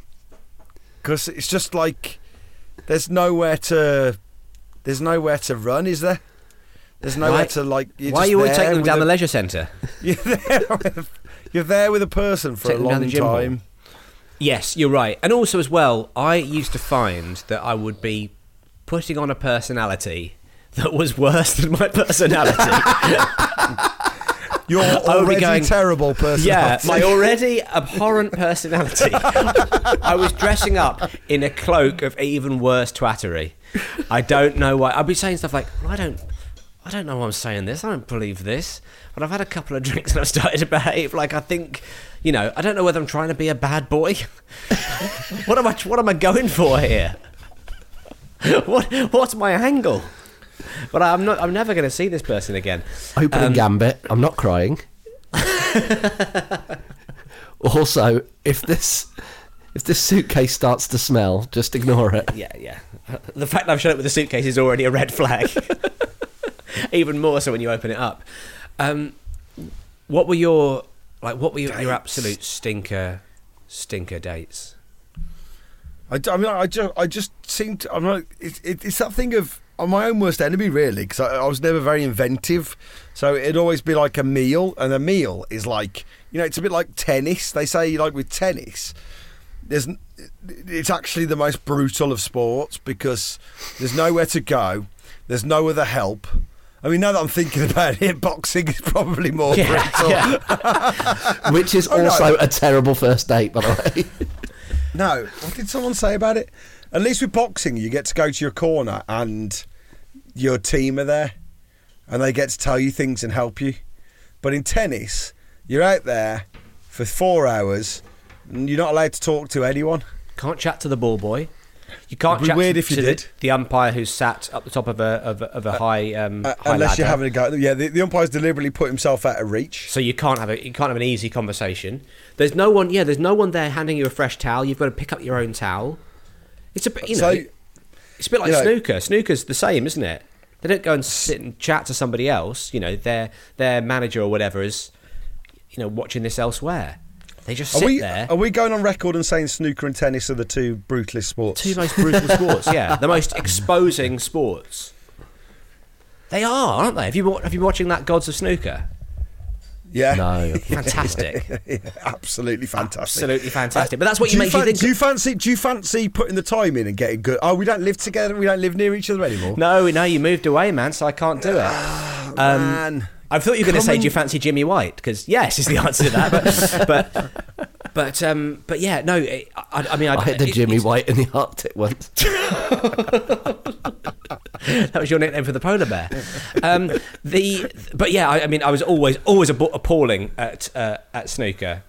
because it's just like there's nowhere to there's nowhere to run, is there? There's nowhere Why- to like. Why are you always taking them down a- the leisure centre? [LAUGHS] You're there. With, you're there with a person for Take a long time. Yes, you're right. And also, as well, I used to find that I would be putting on a personality that was worse than my [LAUGHS] personality. [LAUGHS] You're I would be already going- terrible person. yeah, my already abhorrent personality. I was dressing up in a cloak of even worse twattery. I don't know why. I'd be saying stuff like, "I don't, I don't know why I'm saying this. I don't believe this." But I've had a couple of drinks and I've started to behave like I think, you know, I don't know whether I'm trying to be a bad boy. [LAUGHS] what am I? What am I going for here? [LAUGHS] What What's my angle? But I'm not. I'm never going to see this person again. Opening Um, gambit. I'm not crying. [LAUGHS] also, if this if this suitcase starts to smell, just ignore it. Yeah, yeah. The fact that I've shown up with a suitcase is already a red flag. [LAUGHS] Even more so when you open it up. Um, what were your like? What were your, your absolute stinker stinker dates? I, I mean, I just, I just seem to. I'm not. It, it, it's that thing of I'm my own worst enemy, really, because I, I was never very inventive. So it'd always be like a meal, and a meal is like, you know, it's a bit like tennis. They say, like with tennis, there's, it's actually the most brutal of sports because there's nowhere to go, there's no other help. I mean, now that I'm thinking about it, boxing is probably more brutal. [LAUGHS] Which is Oh, no. also a terrible first date, by the way. [LAUGHS] No, what did someone say about it? At least with boxing, you get to go to your corner and your team are there, and they get to tell you things and help you. But in tennis, you're out there for four hours, and you're not allowed to talk to anyone. Can't chat to the ball boy. You can't It'd be chat weird to, if you to the- did. The, umpire who's sat up the top of a of, a- of a high, um, Uh, high unless you're having a go. Yeah, the, the umpire's deliberately put himself out of reach. So you can't have a you can't have an easy conversation. There's no one. Yeah, there's no one there handing you a fresh towel. You've got to pick up your own towel. It's a bit, you know, So- it's a bit like you know- snooker. Snooker's the same, isn't it? They don't go and sit and chat to somebody else. You know, their their manager or whatever is, you know, watching this elsewhere. They just Are sit we, there. are we going on record and saying snooker and tennis are the two brutalist sports? Two most brutal [LAUGHS] sports, yeah, the most exposing sports. They are, aren't they? Have you have you been watching that Gods of Snooker? yeah. No. [LAUGHS] Fantastic. [LAUGHS] Yeah, absolutely fantastic. Absolutely fantastic. But that's what do you makes you think- Do you fancy? Do you fancy putting the time in and getting good? Oh, we don't live together. We don't live near each other anymore. No, no, you moved away, man, so I can't do it. Um, man. I thought you were going to say, "Do you fancy Jimmy White?" Because yes, is the answer to that. But [LAUGHS] but but um, but yeah, no. It, I, I mean, I, I had the it- Jimmy White in the Arctic once. [LAUGHS] That was your nickname for the polar bear. Um, the but yeah, I, I mean, I was always always appalling at uh, at snooker.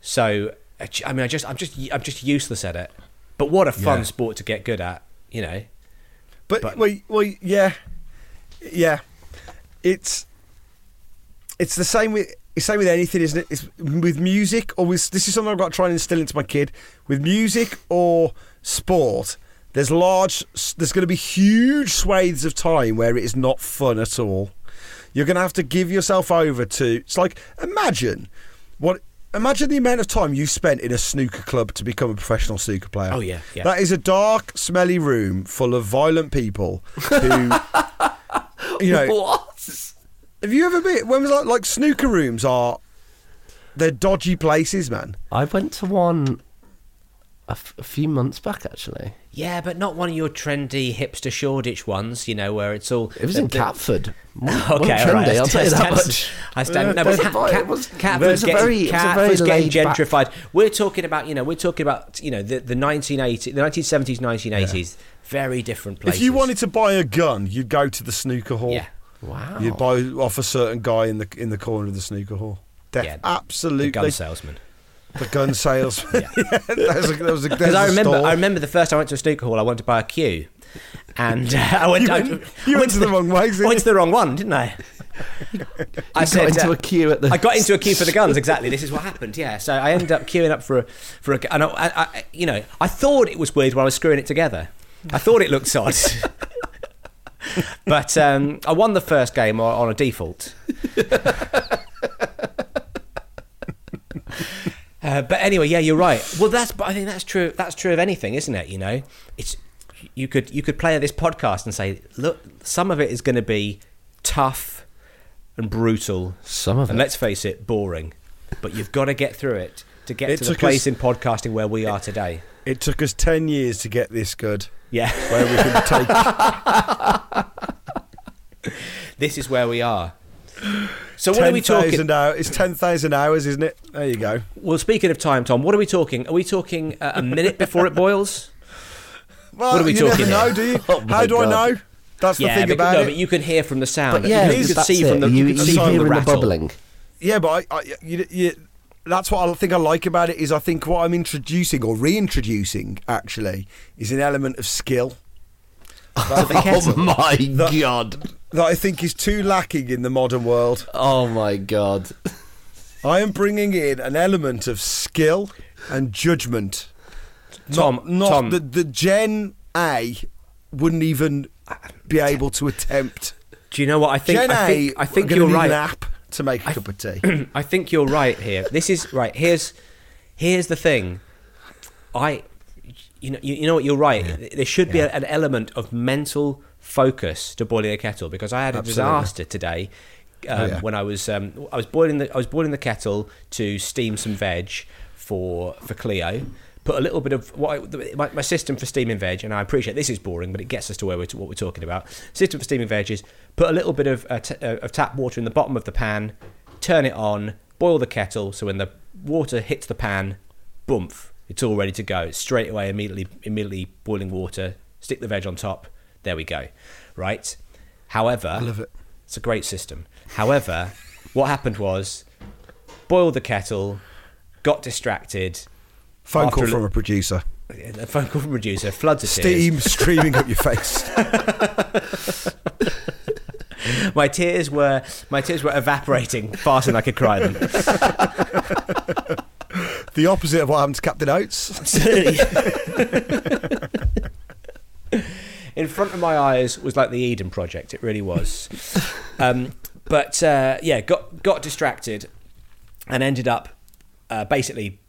So uh, I mean, I just I'm just I'm just useless at it. But what a fun Yeah. sport to get good at, you know. But, But- well, well, yeah, yeah. It's it's the same with it's the same with anything, isn't it? It's with music or with this is something I've got to try and instill into my kid with music or sport. There's large. There's going to be huge swathes of time where it is not fun at all. You're going to have to give yourself over to. It's like imagine what. Imagine the amount of time you spent in a snooker club to become a professional snooker player. Oh, yeah, yeah. That is a dark, smelly room full of violent people who, [LAUGHS] you know, What? Have you ever been? When was that? Like snooker rooms are, they're dodgy places, man. I went to one a, f- a few months back, actually. Yeah, but not one of your trendy hipster Shoreditch ones, you know, where it's all. It was the- in the- Catford. [LAUGHS] Okay, Well, all right. I'll tell you that much. [LAUGHS] I stand. No, but Yeah, Cat, but Cat, it was- Catford's it was getting, very- it was a Catford's very getting laid back- gentrified. We're talking about, you know, we're talking about, you know, the, the 1980s, the 1970s, 1980s. Very different places. If you wanted to buy a gun, you'd go to the snooker hall. yeah, Wow. You'd buy off a certain guy in the in the corner of the snooker hall. Def- Yeah, absolutely. the gun salesman. The gun [LAUGHS] salesman. [LAUGHS] yeah. that was a, that was a, Because there's I a remember, store. I remember the first time I went to a snooker hall, I wanted to buy a cue, and uh, I went. You went- I you went to the wrong way, didn't I went you? to the wrong one, didn't I? I You got into uh, a queue at the. I got into a queue for the [LAUGHS] guns. Exactly. This is what happened. Yeah. So I ended up queuing up for a for a. And I, I, I, you know, I thought it was weird while I was screwing it together. I thought it looked odd. [LAUGHS] but um, I won the first game on, on a default. [LAUGHS] Uh, but anyway, yeah, you're right. Well, that's. But I think that's true. That's true of anything, isn't it? You know, it's you could you could play this podcast and say, look, some of it is going to be tough and brutal. Some of and it. And let's face it, boring. But you've got to get through it to get It to the place us- in podcasting where we are today. It took us ten years to get this good. Yeah, Where we can take [LAUGHS] this is where we are. So what are we talking? thousand. It's ten thousand hours, isn't it? There you go. Well, speaking of time, Tom, what are we talking? Are we talking uh, a minute before it boils? Well, What are we you talking never here? know, do you? [LAUGHS] Oh How do I know? That's the thing but, about no, it. but you can hear from the sound. But yeah, you, can see it. from the you, you can you see from hear the the bubbling. Yeah, but I, I you, you, that's what I think I like about it is I think what I'm introducing or reintroducing actually is an element of skill [LAUGHS] Oh my god! that I think is too lacking in the modern world. Oh my god! I am bringing in an element of skill and judgment. Tom, not, not Tom. the the Gen A wouldn't even be able to attempt. Do you know what I think? Gen I A, think, I think you're right. An app to make a cup of tea. [CLEARS THROAT] I think you're right here. This is right. Here's here's the thing. I you know you, you know what you're right. There should be a- an element of mental focus to boiling a kettle because I had a Absolutely. disaster today. Um, Oh, yeah. When I was um, I was boiling the I was boiling the kettle to steam some veg for for Cleo. Put a little bit of what I, my, my system for steaming veg, and I appreciate this is boring, but it gets us to where we're what we're talking about. System for steaming veg is put a little bit of uh, t- uh, of tap water in the bottom of the pan, turn it on, boil the kettle. So when the water hits the pan, boomf, it's all ready to go. It's straight away, immediately, immediately boiling water. Stick the veg on top. There we go. Right. However, I love it. It's a great system. However, what happened was, boiled the kettle, got distracted. Phone call from a producer. A phone call from a producer, floods of tears. Steam [LAUGHS] [LAUGHS] streaming up your face. [LAUGHS] My tears were my tears were evaporating faster than I could cry them. The opposite of what happened to Captain Oates. in front of my eyes was like the Eden Project. It really was. Um, but uh, yeah, got got distracted and ended up uh, basically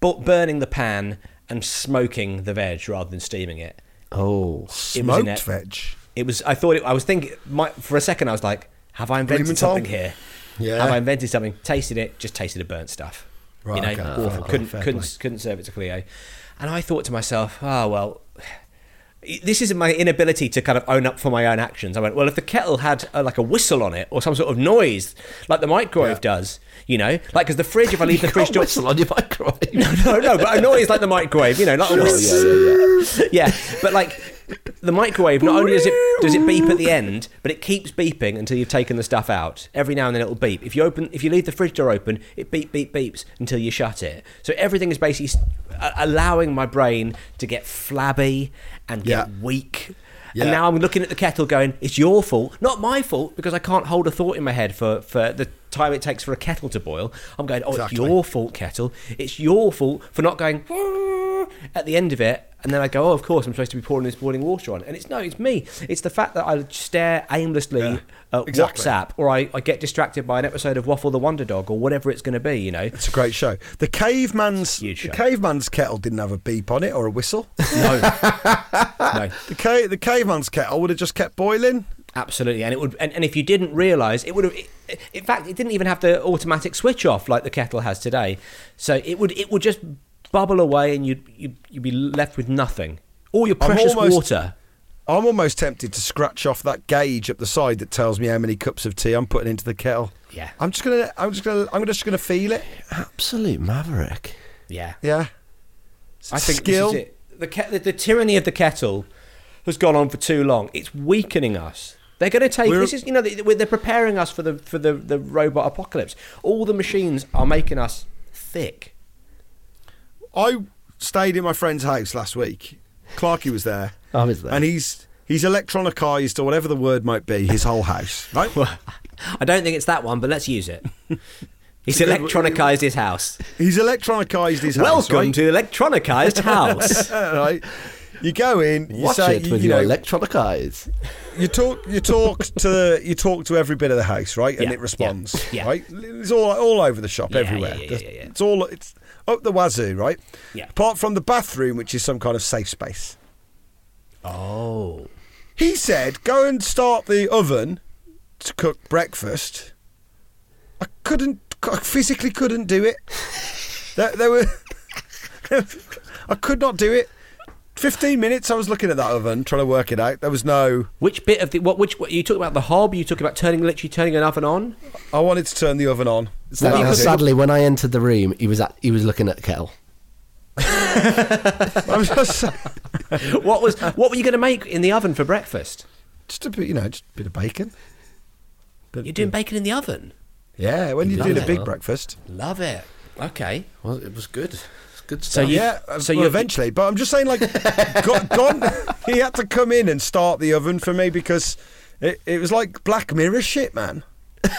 burning the pan and smoking the veg rather than steaming it. Oh, It was in Smoked it. veg. It was. I thought. It, I was thinking. My, for a second, I was like, "Have I invented something here? Yeah. Have I invented something? Tasted it. Just tasted a burnt stuff. Right, you know, okay. awful. Fair couldn't fair couldn't play. couldn't serve it to Cleo. And I thought to myself, oh well. This is my inability to kind of own up for my own actions. I went, well, if the kettle had uh, like a whistle on it or some sort of noise, like the microwave Yeah. does, you know, like because the fridge, if I [LAUGHS] leave the fridge door, whistle on your microwave. [LAUGHS] no, no, but a noise like the microwave, you know, like a whistle. [LAUGHS] yeah, but like the microwave, not only does it does it beep at the end, but it keeps beeping until you've taken the stuff out. Every now and then it'll beep. If you open, if you leave the fridge door open, it beep beep beeps until you shut it. So everything is basically allowing my brain to get flabby and get Yeah. weak. Yeah. And now I'm looking at the kettle going, it's your fault, not my fault, because I can't hold a thought in my head for, for the time it takes for a kettle to boil. I'm going, oh, Exactly. it's your fault, kettle. It's your fault for not going, at the end of it, and then I go, oh, of course, I'm supposed to be pouring this boiling water on. And it's no, it's me. It's the fact that I stare aimlessly Yeah, at exactly. WhatsApp, or I, I get distracted by an episode of Waffle the Wonder Dog, or whatever it's going to be. You know, It's a great show. The caveman's the caveman's kettle didn't have a beep on it or a whistle. [LAUGHS] no, no. The ca- the caveman's kettle would have just kept boiling. Absolutely, and it would, and, and if you didn't realise, it would have. It, in fact, it didn't even have the automatic switch off like the kettle has today. So it would, it would just bubble away, and you'd, you'd, you'd be left with nothing. All your I'm precious almost- water. I'm almost tempted to scratch off that gauge up the side that tells me how many cups of tea I'm putting into the kettle. Yeah. I'm just gonna. I'm just gonna. I'm just gonna feel it. Absolute maverick. Yeah, Yeah. I think skill. this is it. The, the the tyranny of the kettle has gone on for too long. It's weakening us. They're going to take We're- this is you know they, they're preparing us for the for the, the robot apocalypse. All the machines are making us thick. I stayed in my friend's house last week. Clarky was there. [LAUGHS] Oh, I was there. And he's he's electronicized or whatever the word might be his whole house. Right. I don't think it's that one, but let's use it. [LAUGHS] He's electronicized his house. He's electronicized his house. Welcome right? to electronicized house. [LAUGHS] right. You go in. You Watch say, it you, with you your know, electronic eyes. you talk you talk to you talk to every bit of the house, right? And Yeah, it responds. yeah, yeah. Right? It's all all over the shop, everywhere. yeah, yeah, yeah, yeah. It's all it's up the wazoo, right? Yeah. Apart from the bathroom, which is some kind of safe space. oh. He said, "Go and start the oven to cook breakfast." I couldn't. I physically couldn't do it. [LAUGHS] there, there were. [LAUGHS] I could not do it. Fifteen minutes. I was looking at that oven, trying to work it out. There was no. Which bit of the what? Which what, you talk about the hob? You talk about turning literally turning an oven on? I wanted to turn the oven on. Now, That sadly, when I entered the room, he was at, he was looking at the kettle. [LAUGHS] I'm just, [LAUGHS] what was what were you going to make in the oven for breakfast? just a bit, you know, just a bit of bacon. Bit- You're doing bacon in the oven. Yeah, when you're Love doing a big breakfast. Love it. Okay. Well, it was good. It's good So stuff. you- yeah, uh, so well, you- eventually. But I'm just saying, like, God, God, [LAUGHS] he had to come in and start the oven for me because it, it was like Black Mirror shit, man. Do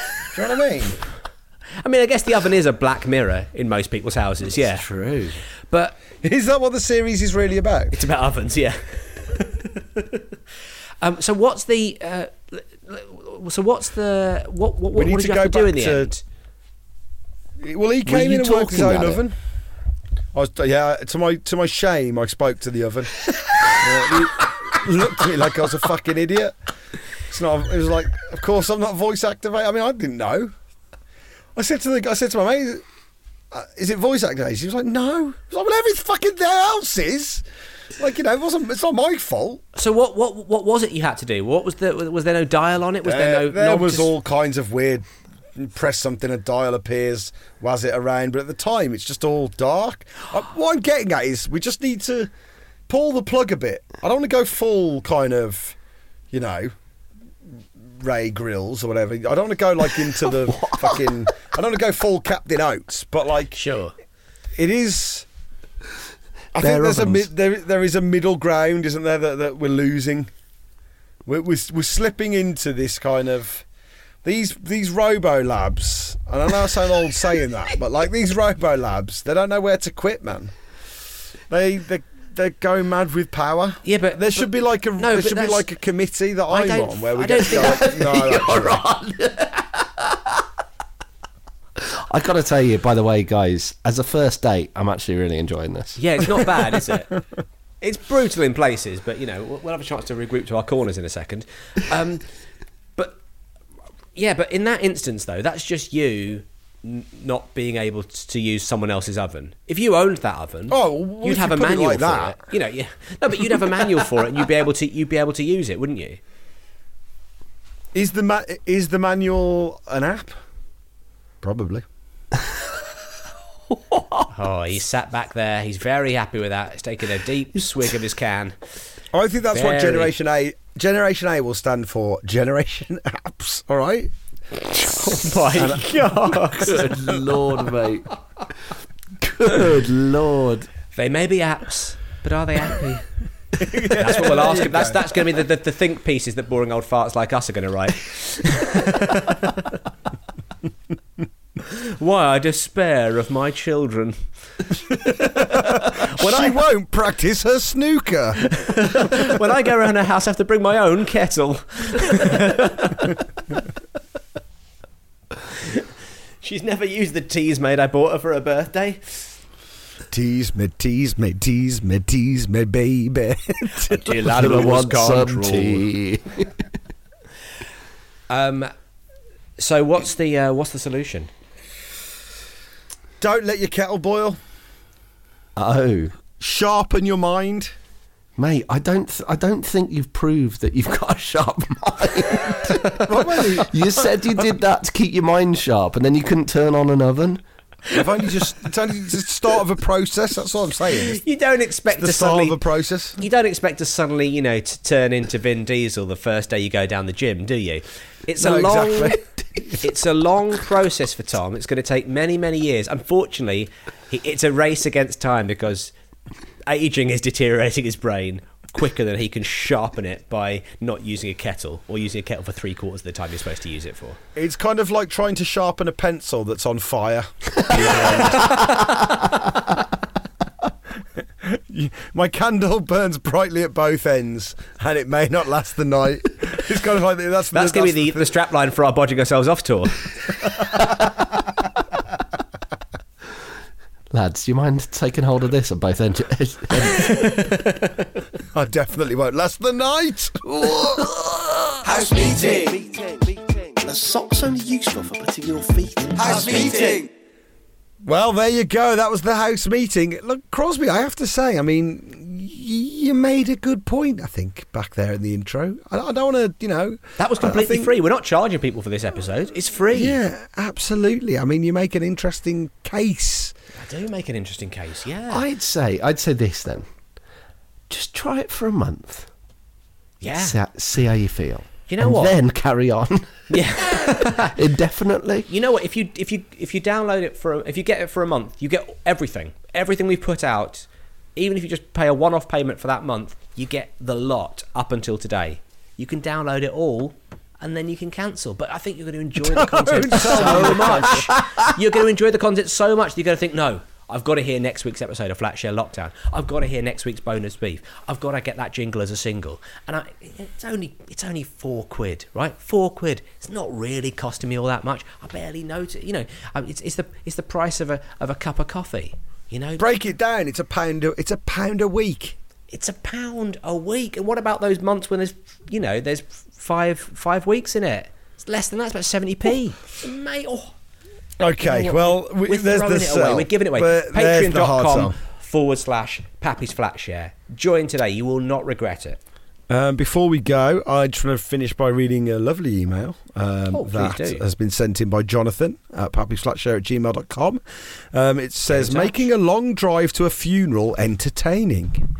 you know what I mean? [LAUGHS] I mean, I guess the oven is a black mirror in most people's houses. Yeah. True. But Is that what the series is really about? it's about ovens. Yeah. [LAUGHS] um. So what's the? Uh, l- l- so what's the? What? What, We what need did to you go have to do in the to- end? Well, he came in and worked his talking own oven. it? I was, yeah, to my to my shame, I spoke to the oven. Yeah, he [LAUGHS] looked at me like I was a fucking idiot. It's not. It was like, of course, I'm not voice activated. I mean, I didn't know. I said to the, I said to my mate, uh, "Is it voice activated?" He was like, "No." I was like, "Well, every fucking else is." Like you know, it wasn't. It's not my fault. So what? What? What was it you had to do? What was the? Was there no dial on it? Was there Uh, no? there was all kinds of weird. Press something, a dial appears, was it around? But at the time, it's just all dark. Uh, what I'm getting at is we just need to pull the plug a bit. I don't want to go full kind of, you know, Ray Grills or whatever. I don't want to go like into the [LAUGHS] fucking. I don't want to go full Captain Oates, but like Sure. it is. I think there's a ovens. there there is a middle ground, isn't there? That, that we're losing. We're, we're we're slipping into this kind of these these robo labs. And I know I sound old saying that, but like these robo labs, they don't know where to quit, man. They they they're going mad with power. Yeah, but- there but- should be like a no, there should be like a committee that I I'm don't- on where we I get don't to go. think like, no, actually. I got to tell you, by the way, guys, as a first date, I'm actually really enjoying this. Yeah, it's not bad, is it? [LAUGHS] It's brutal in places, but you know we'll we'll have a chance to regroup to our corners in a second. Um, but yeah, but in that instance, though, that's just you n- not being able t- to use someone else's oven. If you owned that oven, Oh, well, you'd have you a manual like for that. it. You know, yeah, no, but you'd have a manual for it, and you'd be able to you'd be able to use it, wouldn't you? Is the ma- is the manual an app? Probably. [LAUGHS] Oh, he's sat back there. He's very happy with that. He's taking a deep swig of his can. I think that's what Generation A Generation A will stand for. Generation [LAUGHS] Apps. All right. Oh my god! [LAUGHS] Good lord, mate. Good lord. They may be apps, but are they happy? [LAUGHS] That's what we'll ask him. That's that's going to be the, the, the think pieces that boring old farts like us are going to write. Why I despair of my children. [LAUGHS] When she I won't practice her snooker. [LAUGHS] when I go around her house, I have to bring my own kettle. [LAUGHS] She's never used the teas made I bought her for her birthday. Tease me, tease me, tease me, tease me, baby. Dear lad, it was control. tea. Um, so what's the uh, what's the solution? Don't let your kettle boil. Oh, Sharpen your mind. mate, I don't. Th- I don't think you've proved that you've [LAUGHS] got a sharp mind. you said you did that to keep your mind sharp, and then you couldn't turn on an oven. I've only just it's only the start of a process. That's all I'm saying. It's You don't expect the to start suddenly of a process. you don't expect to suddenly you know to turn into Vin Diesel the first day you go down the gym, do you? It's No, a long exactly. It's a long process for Tom. It's going to take many many years. Unfortunately, it's a race against time because aging is deteriorating his brain quicker than he can sharpen it by not using a kettle or using a kettle for three quarters of the time you're supposed to use it for. It's kind of like trying to sharpen a pencil that's on fire. [LAUGHS] [LAUGHS] [LAUGHS] You- [LAUGHS] My candle burns brightly at both ends, and it may not last the night. [LAUGHS] It's kind of like the- that's That's going to be the, the strap line for our bodging ourselves off tour. [LAUGHS] Lads, do you mind taking hold of this at both ends? I definitely won't last the night. House meeting. Meeting, meeting. Are socks only useful for putting your feet in? House meeting. Well, there you go. That was the house meeting. Look, Crosby, I have to say, I mean, y- you made a good point, I think, back there in the intro. I, I don't want to, you know. That was I- I completely think- free. We're not charging people for this episode. It's free. Yeah, absolutely. I mean, you make an interesting case. I do make an interesting case. Yeah. I'd say, I'd say this then. Just try it for a month. yeah. See, see how you feel. You know and what? Then carry on [LAUGHS] Yeah. [LAUGHS] indefinitely. You know what? If you if you if you download it for a, if you get it for a month, you get everything. Everything we've put out. Even if you just pay a one-off payment for that month, you get the lot up until today. You can download it all. And then you can cancel. But I think you're going to enjoy the [LAUGHS] content so much. You're going to enjoy the content so much that you're going to think, no, I've got to hear next week's episode of Flatshare Lockdown. I've got to hear next week's bonus beef. I've got to get that jingle as a single. And I, it's only it's only four quid, right? Four quid. It's not really costing me all that much. I barely notice. You know, um, it's, it's the it's the price of a of a cup of coffee. You know, Break it down. It's a pound. A, it's a pound a week. it's a pound a week. And what about those months when there's you know there's five five weeks in it? It's less than that. It's about seventy p. Mate, oh. Okay, You know well, we, we're there's throwing the it away. We're giving it away. but there's the Patreon.com forward slash Pappy's Flatshare. Join today. You will not regret it. Um, before we go, I just want to finish by reading a lovely email um, Oh, that do. has been sent in by Jonathan at pappysflatshare at gmail.com. Um, it says, making a long drive to a funeral entertaining.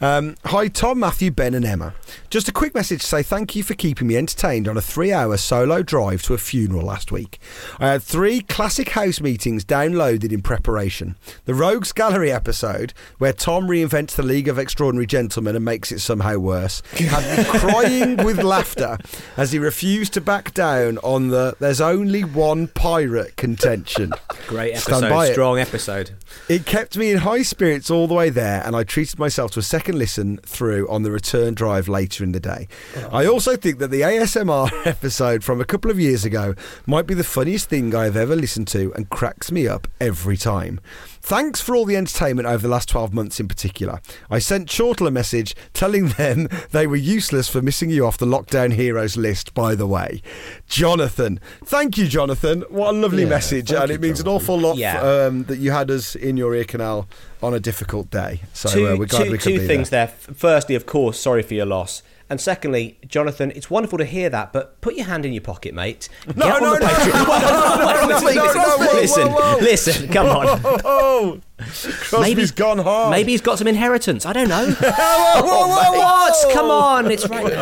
Um, hi, Tom, Matthew, Ben, and Emma. Just a quick message to say thank you for keeping me entertained on a three hour solo drive to a funeral last week. I had three classic house meetings downloaded in preparation. The Rogues Gallery episode, where Tom reinvents the League of Extraordinary Gentlemen and makes it somehow worse, had me [LAUGHS] crying with laughter as he refused to back down on the there's only one pirate contention. Great episode. by it. Strong episode. It kept me in high spirits all the way there, and I treated myself to a second listen through on the return drive later in the day. Oh. I also think that the ASMR [LAUGHS] episode from a couple of years ago might be the funniest thing I've ever listened to and cracks me up every time. Thanks for all the entertainment over the last 12 months in particular. I sent Chortle a message telling them they were useless for missing you off the lockdown heroes list, by the way. Jonathan. Thank you, Jonathan. What a lovely Yeah, message, and it means an awful lot Yeah. um, that you had us in your ear canal on a difficult day. So two uh, we're glad two- we could two things there. there. Firstly, of course, sorry for your loss. And secondly, Jonathan, it's wonderful to hear that, but put your hand in your pocket, mate. Get No, on no, the no, Patreon. [LAUGHS] [LAUGHS] no, no, no, no, listen, no, listen, no, whoa, listen, whoa, whoa. listen, come on. Oh, Crosby's gone hard. Maybe he's got some inheritance. I don't know. [LAUGHS] what? Come on, it's right.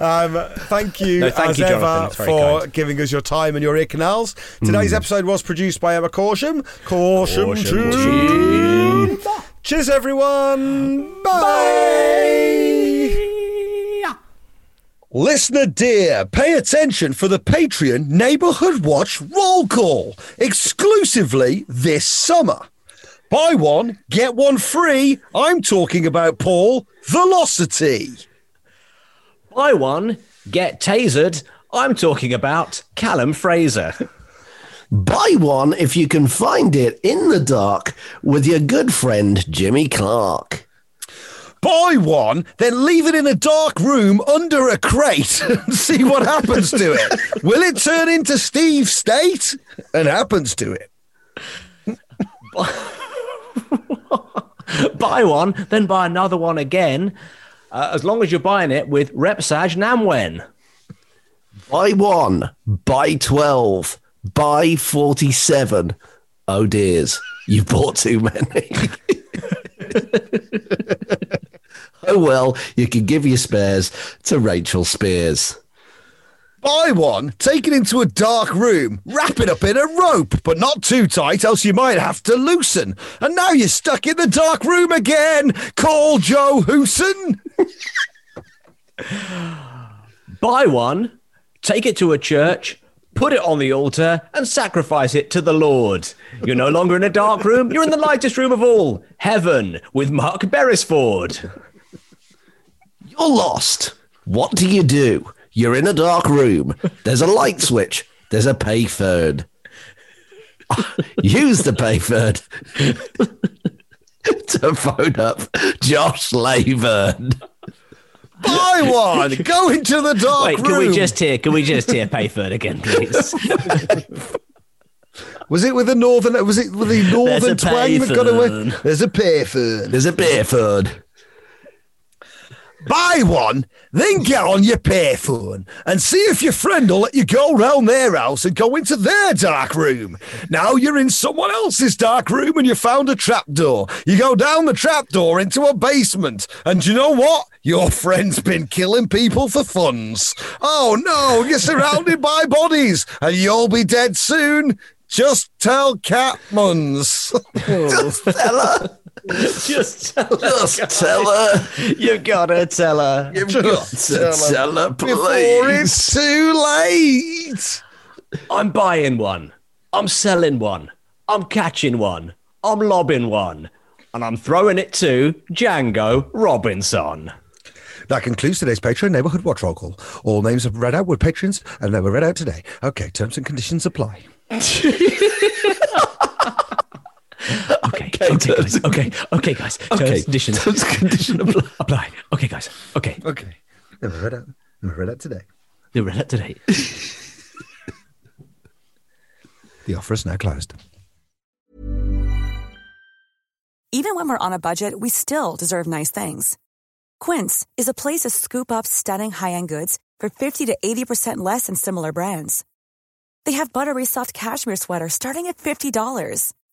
Um, thank you, No, thank as you, ever, for kind. giving us your time and your ear canals. Today's episode was produced by Emma Corsham. Corsham, Corsham. Cheers, everyone. Bye. Listener dear, pay attention for the Patreon Neighborhood Watch roll call exclusively this summer. Buy one, get one free. I'm talking about Paul Velocity. Buy one, get tasered. I'm talking about Callum Fraser. [LAUGHS] Buy one if you can find it in the dark with your good friend Jimmy Clark. Buy one, then leave it in a dark room under a crate [LAUGHS] and see what happens to it. Will it turn into Steve State? And happens to it. [LAUGHS] buy one, then buy another one again. Uh, as long as you're buying it with Repsaj Namwen. Buy one, buy 12, buy 47. Oh, dears, you bought too many. [LAUGHS] [LAUGHS] oh, well, you can give your spares to Rachel Spears. Buy one, take it into a dark room, wrap it up in a rope, but not too tight, else you might have to loosen. And now you're stuck in the dark room again. Call Joe Hooson. [LAUGHS] Buy one, take it to a church, put it on the altar, and sacrifice it to the Lord. You're no longer in a dark room, you're in the lightest room of all heaven with Mark Beresford. You're lost. What do you do? You're in a dark room. There's a light switch. There's a payphone. [LAUGHS] Use the payphone [LAUGHS] to phone up Josh Lavern. Buy one. Go into the dark Wait, room. can we just hear? Can we just hear Payford again, please? [LAUGHS] Was it with the northern? Was it with the northern twang that got away? payphone. There's a payphone. There's a payphone. Buy one, then get on your payphone and see if your friend will let you go round their house and go into their dark room. Now you're in someone else's dark room and you found a trapdoor. You go down the trapdoor into a basement, and you know what? Your friend's been killing people for funds. Oh no, you're surrounded by bodies and you'll be dead soon. Just tell Catmuns. [LAUGHS] Oh. Just tell her. [LAUGHS] just tell her. Just tell her. You gotta tell her. You've got to tell her, Before please. it's too late. I'm buying one. I'm selling one. I'm catching one. I'm lobbing one. And I'm throwing it to Django Robinson. That concludes today's Patreon Neighborhood Watch Roll Call. All names are read out with patrons, and they were read out today. Okay, terms and conditions apply. [LAUGHS] [LAUGHS] Okay, okay, guys. Okay, okay, guys. Okay, Terms, conditions, terms, conditions apply. apply. Okay, guys. Okay, Okay, they were read out. They were read out today. they read it today. [LAUGHS] The offer is now closed. Even when we're on a budget, we still deserve nice things. Quince is a place to scoop up stunning high-end goods for 50 to 80% less than similar brands. They have buttery soft cashmere sweaters starting at $50,